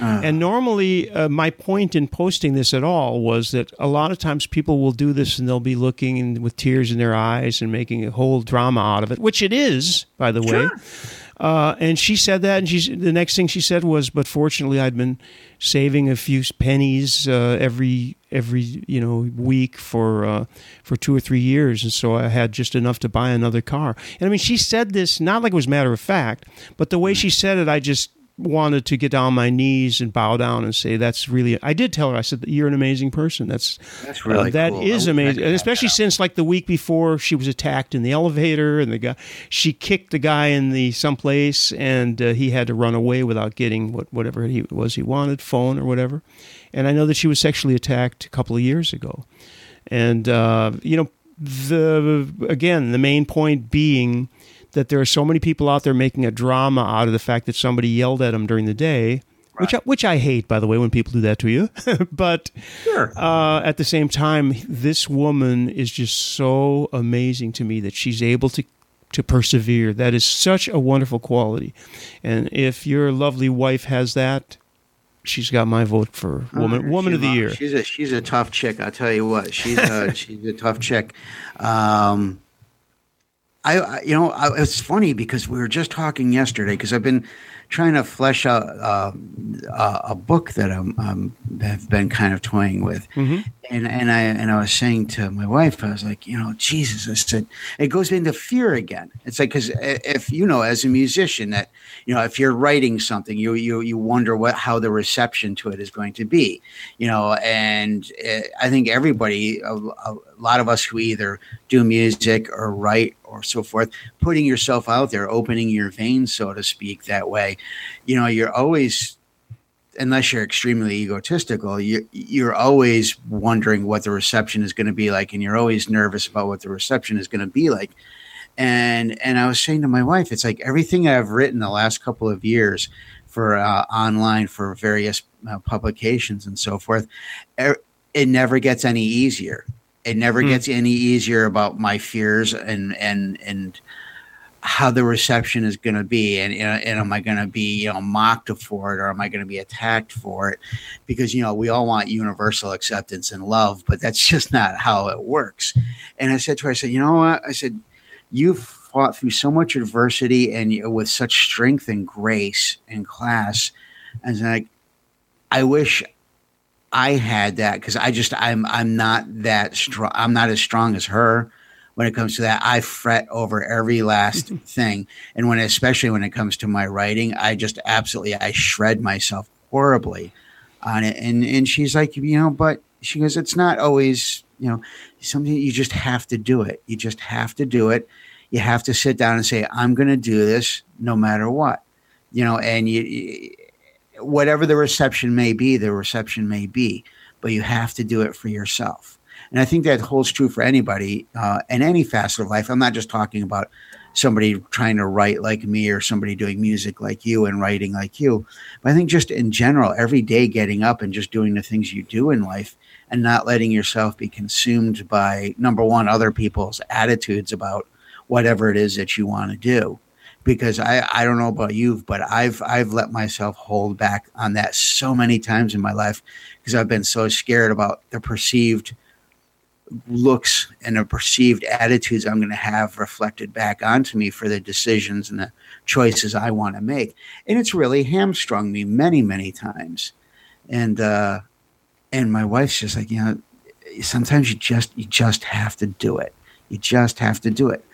Uh. And normally, uh, my point in posting this at all was that a lot of times people will do this and they'll be looking with tears in their eyes and making a whole drama out of it, which it is, by the sure. way. Uh, and she said that, and she the next thing she said was, "But fortunately, I'd been saving a few pennies uh, every every you know week for uh, for two or three years, and so I had just enough to buy another car." And I mean, she said this not like it was matter of fact, but the way she said it, I just wanted to get down on my knees and bow down and say that's really i did tell her i said you're an amazing person. That's that's really uh, that cool. is amazing. and especially since like the week before she was attacked in the elevator and the guy she kicked the guy in the someplace and uh, he had to run away without getting what whatever he was he wanted phone or whatever. And i know that she was sexually attacked a couple of years ago. And uh, you know the again the main point being that there are so many people out there making a drama out of the fact that somebody yelled at them during the day. Right. Which, I, which I hate, by the way, when people do that to you. but sure. uh, at the same time, this woman is just so amazing to me that she's able to to persevere. That is such a wonderful quality. And if your lovely wife has that, she's got my vote for woman woman of the year. She's a she's a tough chick. I'll tell you what. She's a she's a tough chick. Um, I, you know, I, it's funny because we were just talking yesterday because I've been trying to flesh out uh, uh, a book that I'm um, have been kind of toying with, mm-hmm. and and I and I was saying to my wife, I was like, you know, Jesus, I said it goes into fear again. It's like because if you know, as a musician, that you know, if you're writing something, you you you wonder what how the reception to it is going to be, you know, and it, I think everybody, a, a lot of us who either do music or write or so forth, putting yourself out there, opening your veins, so to speak, that way, you know, you're always, unless you're extremely egotistical, you, you're always wondering what the reception is going to be like, and you're always nervous about what the reception is going to be like. And and I was saying to my wife, it's like everything I've written the last couple of years for uh, online for various uh, publications and so forth, er, it never gets any easier it never mm. gets any easier about my fears and and and how the reception is going to be. And, and am i going to be you know mocked for it or am i going to be attacked for it? Because you know we all want universal acceptance and love but that's just not how it works. And i said to her i said you know what? I said you've fought through so much adversity and you, with such strength and grace and class. And like i wish I had that because I just I'm I'm not that strong. I'm not as strong as her, when it comes to that. I fret over every last thing, and when especially when it comes to my writing, I just absolutely I shred myself horribly on it. And and she's like, you know, but she goes, it's not always, you know, something you just have to do it. You just have to do it. You have to sit down and say, I'm going to do this no matter what, you know, and you, whatever the reception may be, the reception may be, but you have to do it for yourself. And I think that holds true for anybody uh, in any facet of life. I'm not just talking about somebody trying to write like me or somebody doing music like you and writing like you. But I think just in general, every day getting up and just doing the things you do in life and not letting yourself be consumed by number one, other people's attitudes about whatever it is that you want to do. Because I, I don't know about you, but I've I've let myself hold back on that so many times in my life because I've been so scared about the perceived looks and the perceived attitudes I'm going to have reflected back onto me for the decisions and the choices I want to make. And it's really hamstrung me many, many times. And uh, and my wife's just like, you know, sometimes you just you just have to do it. You just have to do it.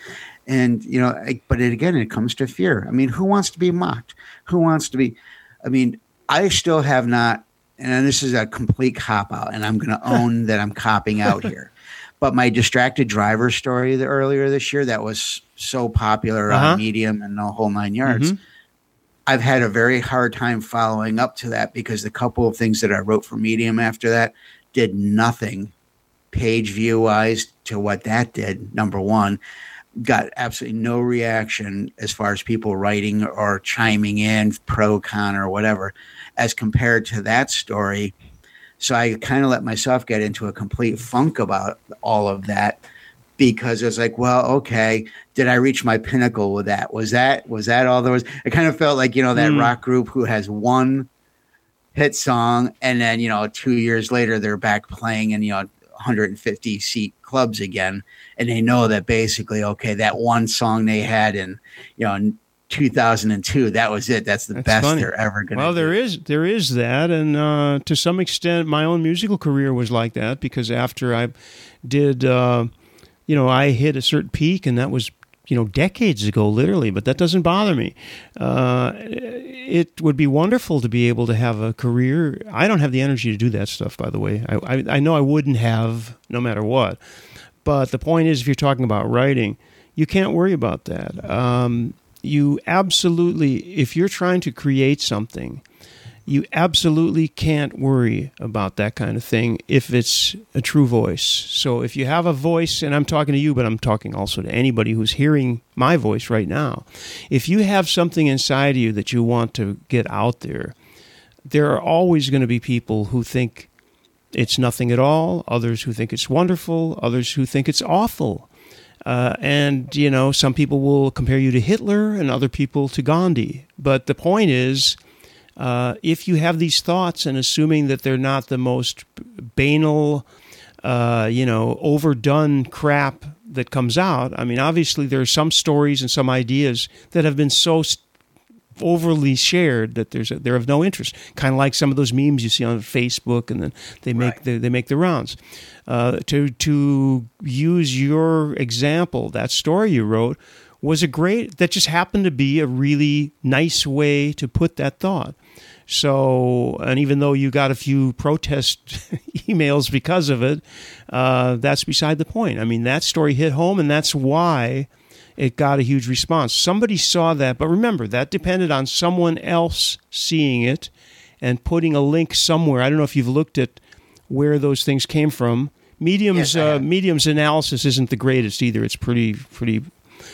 And you know, I, but it, again, it comes to fear. I mean, who wants to be mocked? Who wants to be? I mean, I still have not. And this is a complete cop out, and I'm going to own that I'm copping out here. But my distracted driver story the, earlier this year that was so popular uh-huh. on Medium and the whole nine yards. Mm-hmm. I've had a very hard time following up to that because the couple of things that I wrote for Medium after that did nothing page view wise to what that did. Number one, got absolutely no reaction as far as people writing or chiming in pro con or whatever as compared to that story so I kind of let myself get into a complete funk about all of that because it's like, well, okay, did I reach my pinnacle with that? Was that was that all there was? It kind of felt like you know that mm. rock group who has one hit song and then you know two years later they're back playing in you know 150 seat clubs again and they know that basically okay that one song they had in you know 2002. That was it. That's the That's best funny. they're ever going to. Well, do. there is there is that, and uh, to some extent, my own musical career was like that because after I did, uh, you know, I hit a certain peak, and that was you know decades ago, literally. But that doesn't bother me. Uh, it would be wonderful to be able to have a career. I don't have the energy to do that stuff, by the way. I, I, I know I wouldn't have no matter what. But the point is, if you're talking about writing, you can't worry about that. Um, you absolutely, if you're trying to create something, you absolutely can't worry about that kind of thing if it's a true voice. So if you have a voice, and I'm talking to you, but I'm talking also to anybody who's hearing my voice right now, if you have something inside of you that you want to get out there, there are always going to be people who think it's nothing at all, others who think it's wonderful, others who think it's awful. Uh, and, you know, some people will compare you to Hitler and other people to Gandhi. But the point is, uh, if you have these thoughts and assuming that they're not the most banal, uh, you know, overdone crap that comes out, I mean, obviously there are some stories and some ideas that have been so st- overly shared that there's a, they're of no interest. Kind of like some of those memes you see on Facebook, and then they make right. the, they make the rounds. Uh, to to use your example, that story you wrote was a great. That just happened to be a really nice way to put that thought. So, and even though you got a few protest emails because of it, uh, that's beside the point. I mean, that story hit home, and that's why it got a huge response. Somebody saw that, but remember, that depended on someone else seeing it and putting a link somewhere. I don't know if you've looked at where those things came from. Medium's yes, uh, Medium's analysis isn't the greatest either. It's pretty pretty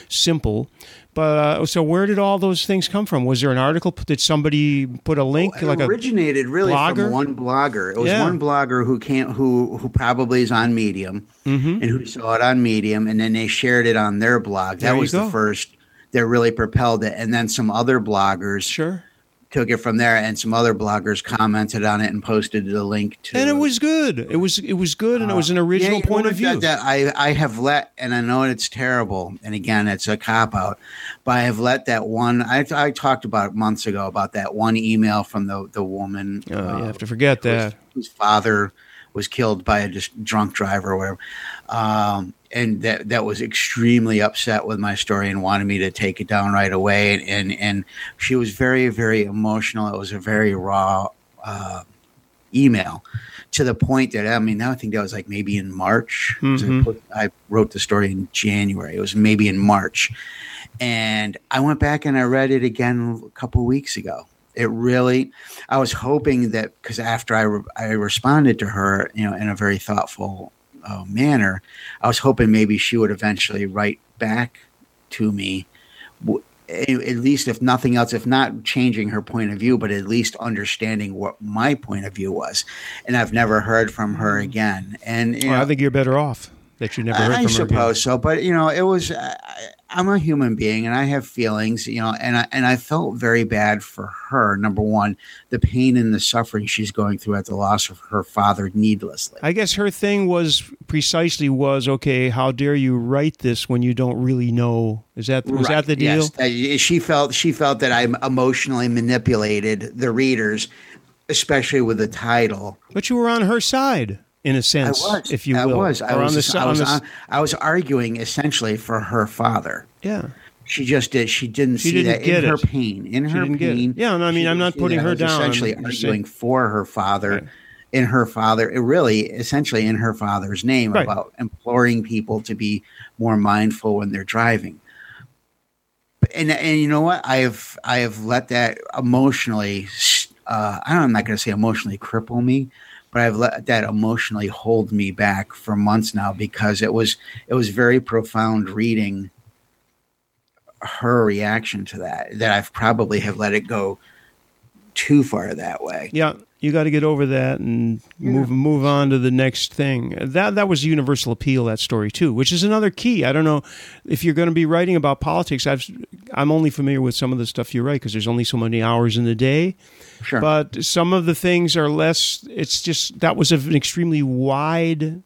simple. But uh, so, where did all those things come from? Was there an article? Did somebody put a link? Well, like originated really blogger? from one blogger. It was yeah. one blogger who can't who who probably is on Medium mm-hmm. and who saw it on Medium, and then they shared it on their blog. That was go. the first that really propelled it, and then some other bloggers sure took it from there and some other bloggers commented on it and posted the link to and it was good. It was it was good and uh, it was an uh, original yeah, point of view. that i i have let and i know it's terrible and again it's a cop out but i have let that one i, I talked about months ago about that one email from the the woman oh, uh, you have to forget that. whose father was killed by a just drunk driver or whatever. Um, and that that was extremely upset with my story and wanted me to take it down right away. And and, and she was very very emotional. It was a very raw uh, email to the point that I mean, now I think that was like maybe in March. Mhm. I, put, I wrote the story in January. It was maybe in March, and I went back and I read it again a couple weeks ago. It really, I was hoping that because after I re- I responded to her, you know, in a very thoughtful uh, manner, I was hoping maybe she would eventually write back to me. At least, if nothing else, if not changing her point of view, but at least understanding what my point of view was. And I've never heard from her again. And Well, know, I think you're better off that you never heard I her suppose again. so, but you know, it was. I, I'm a human being, and I have feelings, you know, and I and I felt very bad for her. Number one, the pain and the suffering she's going through at the loss of her father needlessly. I guess her thing was precisely was okay. How dare you write this when you don't really know? Is that was Right, that the deal? Yes, she felt she felt that I emotionally manipulated the readers, especially with the title. But you were on her side in a sense, was, if you I will. was, I was, the I was, the s- on- I was arguing essentially for her father. yeah. She just did. She didn't She see didn't that get in her pain. In She her it. pain. Yeah, and I mean, I'm didn't putting her down. Essentially I'm arguing for her father, Right. in her father, really, essentially in her father's name, Right. about imploring people to be more mindful when they're driving. And and you know what? I have I have let that emotionally. Uh, I don't, I'm not going to say emotionally cripple me, but I've let that emotionally hold me back for months now because it was it was very profound reading her reaction to that that I've probably have let it go too far that way. Yeah, you got to get over that and move move on to the next thing. That that was a universal appeal that story too, which is another key. I don't know if you're going to be writing about politics. I've I'm only familiar with some of the stuff you write because there's only so many hours in the day. Sure. But some of the things are less. It's just that was an extremely wide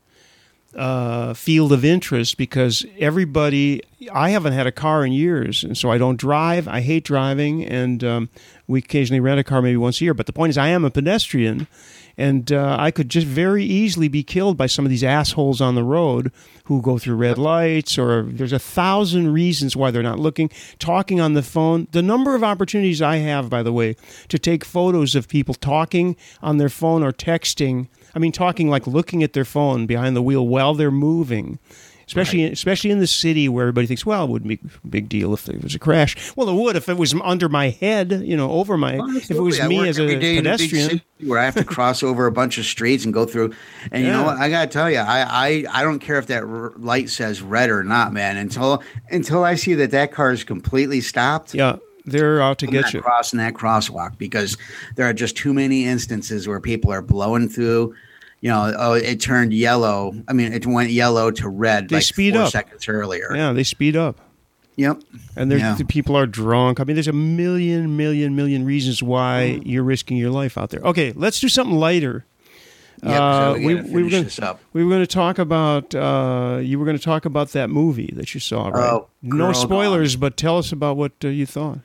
uh, field of interest because everybody. I haven't had a car in years, and so I don't drive. I hate driving, and um, we occasionally rent a car maybe once a year. But the point is, I am a pedestrian, and uh, I could just very easily be killed by some of these assholes on the road who go through red lights, or there's a thousand reasons why they're not looking, talking on the phone. The number of opportunities I have, by the way, to take photos of people talking on their phone or texting. I mean, talking like looking at their phone behind the wheel while they're moving. Especially, especially in the city where everybody thinks, well, it wouldn't be a big deal if there was a crash. Well, it would if it was under my head, you know, over my. if it was I me as a in a pedestrian, where I have to cross over a bunch of streets and go through. And you know what? I got to tell you, I, I I don't care if that r- light says red or not, man. Until until I see that that car is completely stopped. yeah, they're out to get you. crossing that crosswalk because there are just too many instances where people are blowing through. You know, oh, it turned yellow. I mean, it went yellow to red They like speed up. seconds earlier. Yeah, they speed up. Yep. And Yeah. the people are drunk. I mean, there's a million, million, million reasons why Mm. you're risking your life out there. Okay, let's do something lighter. Yep, so Uh, we, we- were gonna-. We were going to talk about. Uh, you were going to talk about that movie that you saw, right? Oh, no spoilers, but tell us about what uh, you thought.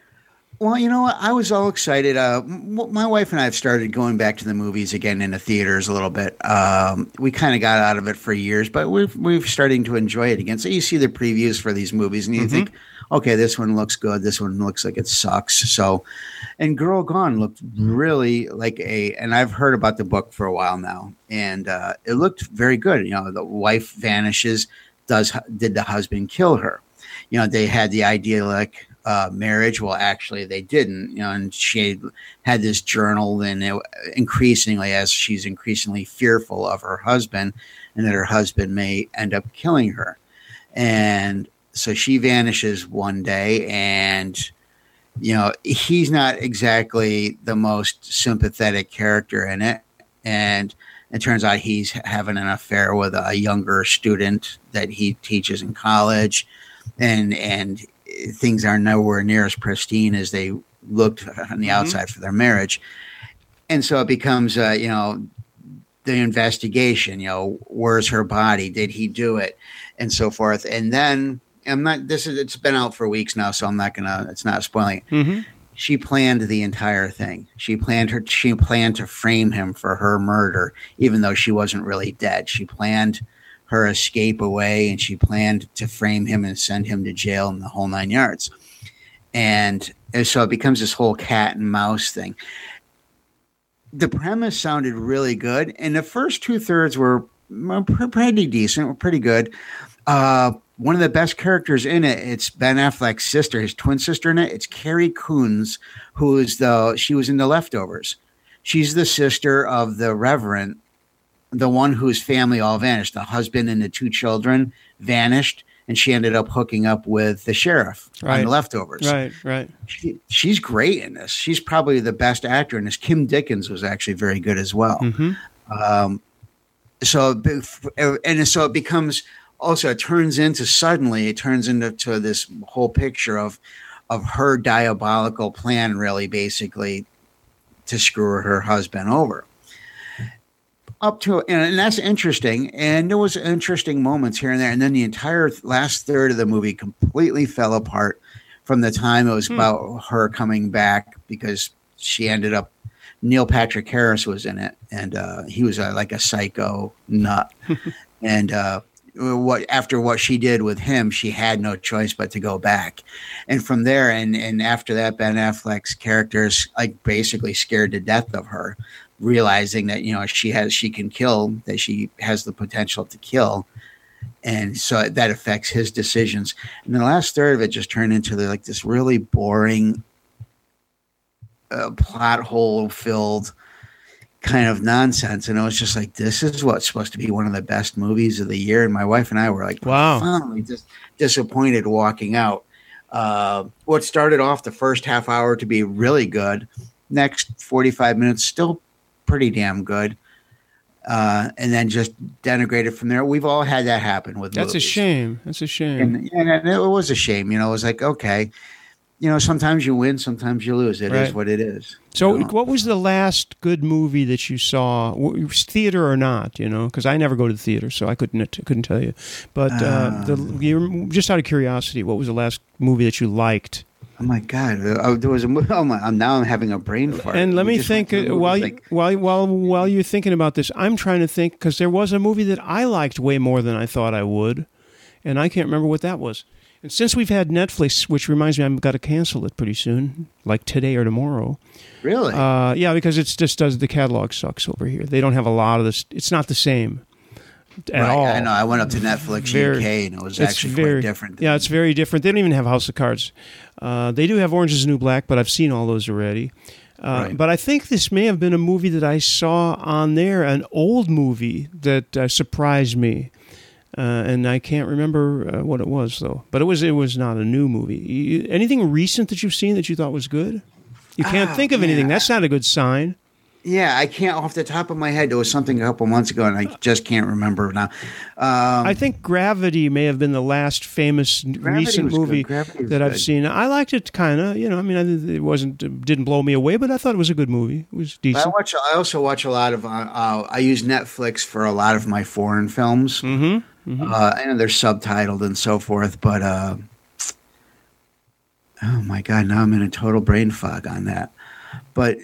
Well, you know what? I was all excited. Uh, my wife and I have started going back to the movies again in the theaters a little bit. Um, we kind of got out of it for years, but we've we've starting to enjoy it again. So you see the previews for these movies, and you think, okay, this one looks good. This one looks like it sucks. So, and Girl Gone looked really like a. And I've heard about the book for a while now, and uh, it looked very good. You know, the wife vanishes. Does did the husband kill her? You know, they had the idyllic uh, marriage. Well, actually, they didn't. You know, and she had this journal, and it, increasingly, as she's increasingly fearful of her husband, and that her husband may end up killing her, and so she vanishes one day, and you know he's not exactly the most sympathetic character in it, and it turns out he's having an affair with a younger student that he teaches in college, and and things are nowhere near as pristine as they looked on the Mhm. outside for their marriage, and so it becomes uh, you know the investigation. You know, where's her body? Did he do it? And so forth. And then I'm not. This is it's been out for weeks now, so I'm not gonna. It's not spoiling. Mm-hmm. she planned the entire thing. She planned her she planned to frame him for her murder, even though she wasn't really dead. She planned her escape away, and she planned to frame him and send him to jail in the whole nine yards. And, and so it becomes this whole cat and mouse thing. The premise sounded really good, and the first two thirds were pretty decent, were pretty good. Uh, one of the best characters in it, it's Ben Affleck's sister, his twin sister in it. It's Carrie Coons, who is the she was in the leftovers. She's the sister of the Reverend, the one whose family all vanished. The husband and the two children vanished, and she ended up hooking up with the sheriff Right. on the leftovers. Right, right. She, she's great in this. She's probably the best actor in this. Kim Dickens was actually very good as well. hmm Um, so, and so it becomes also it turns into suddenly it turns into to this whole picture of of her diabolical plan, really, basically to screw her husband over. Up to and, and that's interesting, and there was interesting moments here and there, and then the entire last third of the movie completely fell apart from the time it was Hmm. about her coming back because she ended up Neil Patrick Harris was in it, and uh, he was uh, like a psycho nut. and uh, what after what she did with him, she had no choice but to go back. And from there, and and after that, Ben Affleck's character's like basically scared to death of her, realizing that you know she has she can kill, that she has the potential to kill. And so that affects his decisions. And the last third of it just turned into like this really boring uh, plot hole filled kind of nonsense. And it was just like, this is what's supposed to be one of the best movies of the year. And my wife and I were like, Wow. profoundly dis- disappointed walking out. Uh, what started off the first half hour to be really good, next 45 minutes, still pretty damn good. Uh, and then just denigrated from there. We've all had that happen with That's a shame. That's a shame. And, and it was a shame. You know, it was like, okay, you know, sometimes you win, sometimes you lose. It is Right. what it is. So, you know? what was the last good movie that you saw, theater or not? You know, because I never go to the theater, so I couldn't couldn't tell you. But uh, the, Um. just out of curiosity, what was the last movie that you liked? Oh my god, uh, there was a movie. Oh my, I'm now I'm having a brain fart. And let We me think while you, like- while while while you're thinking about this, I'm trying to think because there was a movie that I liked way more than I thought I would, and I can't remember what that was. And since we've had Netflix, which reminds me, I've got to cancel it pretty soon, like today or tomorrow. really. Uh, yeah, because it's just does the catalog sucks over here. They don't have a lot of this. It's not the same at Right, all. I know. I went up to Netflix Very- UK and it was actually very quite different. Yeah, it's very different. They don't even have House of Cards. Uh, they do have Orange Is the New Black, but I've seen all those already. Uh, Right. But I think this may have been a movie that I saw on there, an old movie that uh, surprised me, uh, and I can't remember uh, what it was though. But it was it was not a new movie. You, anything recent that you've seen that you thought was good? You can't Ah, think of man. anything. That's not a good sign. Yeah, I can't off the top of my head. It was something a couple months ago, and I just can't remember now. Um, I think Gravity may have been the last famous Gravity recent movie that I've seen. I liked it, kind of. You know, I mean, it wasn't didn't blow me away, but I thought it was a good movie. It was I decent. watch. I also watch a lot of. Uh, uh, I use Netflix for a lot of my foreign films. Mm-hmm. Uh, I know they're subtitled and so forth, but uh, oh my god, now I'm in a total brain fog on that. But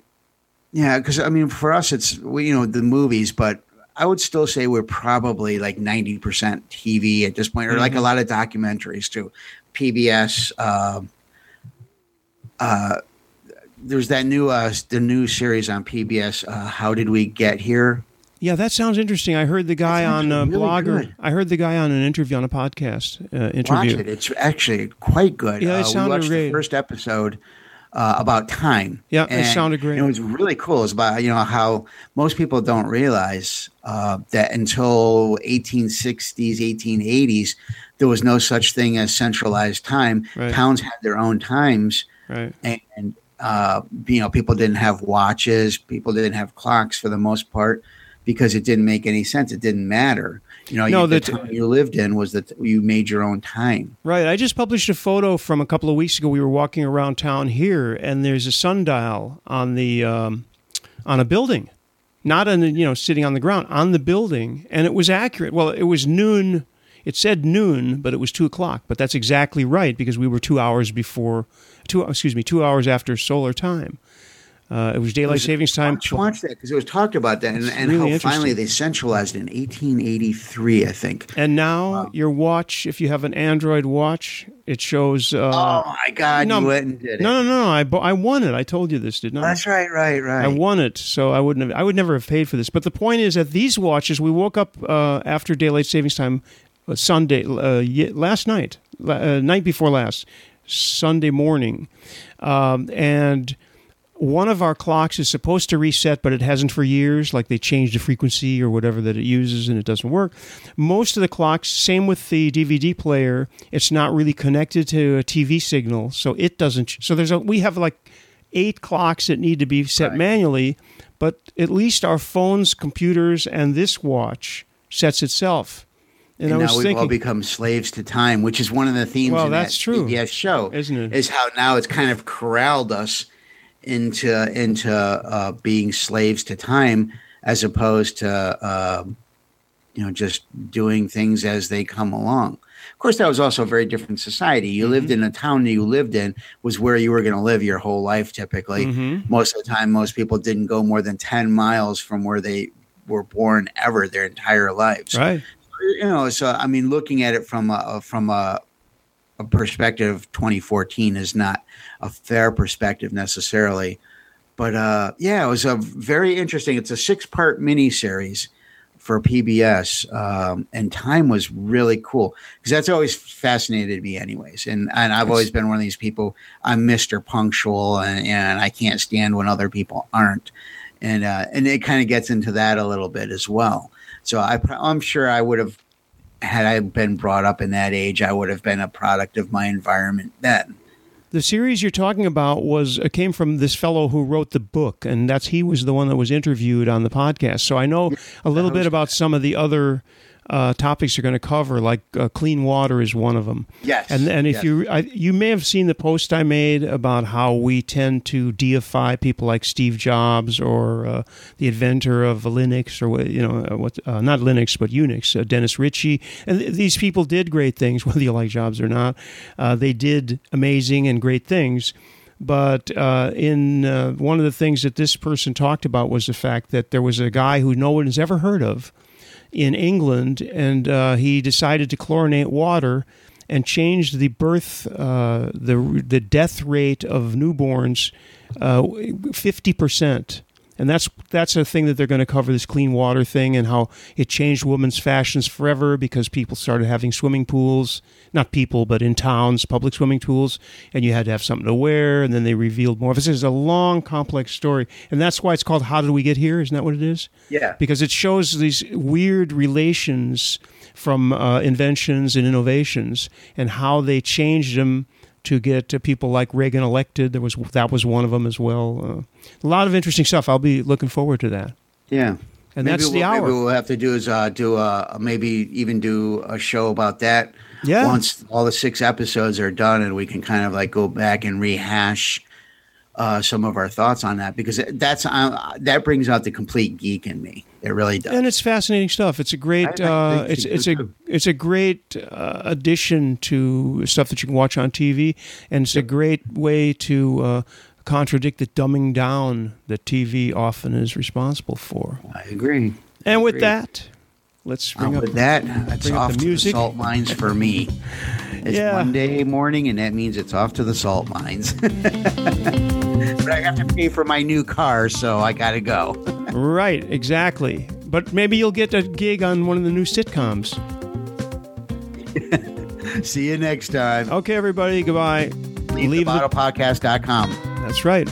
yeah, because I mean, for us, it's we, you know the movies, but I would still say we're probably like ninety percent TV at this point, or like a lot of documentaries too. PBS. um uh, there's that new uh, the new series on PBS. Uh, How did we get here? Yeah, that sounds interesting. I heard the guy on uh, actually really Blogger. good. I heard the guy on an interview on a podcast uh, Watch interview. it. It's actually quite good. Yeah, it uh, we sounded watched great. the first episode uh, about time. Yeah, it and sounded great. It was really cool. It's about you know how most people don't realize uh, that until 1860s, 1880s, there was no such thing as centralized time. Right. Towns had their own times, Right. and uh, you know people didn't have watches. People didn't have clocks for the most part because it didn't make any sense. It didn't matter. You know, No, you, the that- town you lived in was that you made your own time. Right. I just published a photo from a couple of weeks ago. We were walking around town here, and there's a sundial on the um, on a building, not on the you know sitting on the ground on the building, and it was accurate. Well, it was noon. It said noon, but it was two o'clock. But that's exactly right because we were two hours before two. Excuse me, two hours after solar time. Uh, it was daylight savings time. Watch, watch that because it was talked about that and, and really how finally they centralized in 1883, I think. And now your watch, if you have an Android watch, it shows. Uh, oh my God! no, you went and did it. no, no, no, I I won it. I told you this, didn't I? That's right, right, right. I won it, so I wouldn't have. I would never have paid for this. But the point is that these watches, we woke up uh, after daylight savings time, uh, Sunday uh, last night, uh, night before last, Sunday morning, um, and one of our clocks is supposed to reset, but it hasn't for years. Like they changed the frequency or whatever that it uses, and it doesn't work. Most of the clocks, same with the DVD player, it's not really connected to a TV signal, so it doesn't. So there's a we have like eight clocks that need to be set Right. manually, but at least our phones, computers, and this watch sets itself. And, And now we've all become slaves to time, which is one of the themes Well, in that's that true. PBS show, Isn't it? Is how now it's kind of corralled us into into uh, being slaves to time, as opposed to uh, you know just doing things as they come along. Of course, that was also a very different society. You lived Mm-hmm. in a town that you lived in was where you were going to live your whole life. Typically, Mhm. most of the time, most people didn't go more than ten miles from where they were born ever their entire lives right? you know so i mean looking at it from a from a, a perspective 2014 is not a fair perspective necessarily. But uh yeah it was a very interesting it's a six part mini series for pbs um, and time was really cool because that's always fascinated me anyways. And and i've always been one of these people i'm mr punctual and, and i can't stand when other people aren't. And uh, and it kind of gets into that a little bit as well. So I, I'm sure I would have, had I been brought up in that age, I would have been a product of my environment then. The series you're talking about was uh, came from this fellow who wrote the book, and that's he was the one that was interviewed on the podcast. So I know a little bit about some of the other uh, topics you're going to cover, like uh, clean water is one of them. Yes, and and if yes. you I, you may have seen the post I made about how we tend to deify people like Steve Jobs or uh, the inventor of Linux or you know uh, what uh, not Linux but Unix, uh, Dennis Ritchie, and th- these people did great things, whether you like Jobs or not. Uh, they did amazing and great things. But uh, in uh, one of the things that this person talked about was the fact that there was a guy who no one has ever heard of in England, and uh, he decided to chlorinate water and changed the birth, uh, the the death rate of newborns, fifty percent. And that's that's a thing that they're going to cover this clean water thing and how it changed women's fashions forever because people started having swimming pools, not people, but in towns, public swimming pools, and you had to have something to wear. And then they revealed more. This is a long, complex story, and that's why it's called "How Did We Get Here?" Isn't that what it is? Yeah. because it shows these weird relations from uh, inventions and innovations and how they changed them to get uh, people like Reagan elected. There was that was one of them as well. Uh, a lot of interesting stuff. I'll be looking forward to that. Yeah. And maybe that's the what, hour. Maybe we'll have to do is uh, do a maybe even do a show about that. Yeah. Once all the six episodes are done, and we can kind of like go back and rehash uh, some of our thoughts on that because that's uh, that brings out the complete geek in me. It really does. and it's fascinating stuff. It's a great. I- I uh, it's it's a too. it's a great uh, addition to stuff that you can watch on TV, and it's a great way to uh, contradict the dumbing down that TV often is responsible for. I agree. And with that, let's Uh, bring up with that, it's bring off the to music. the salt mines for me. It's Yeah. Monday morning, and that means it's off to the salt mines. but I have to pay for my new car, so I got to go. right, exactly. But maybe you'll get a gig on one of the new sitcoms. See you next time. Okay, everybody, goodbye. Leave, Leave the- the, podcast.com. That's right.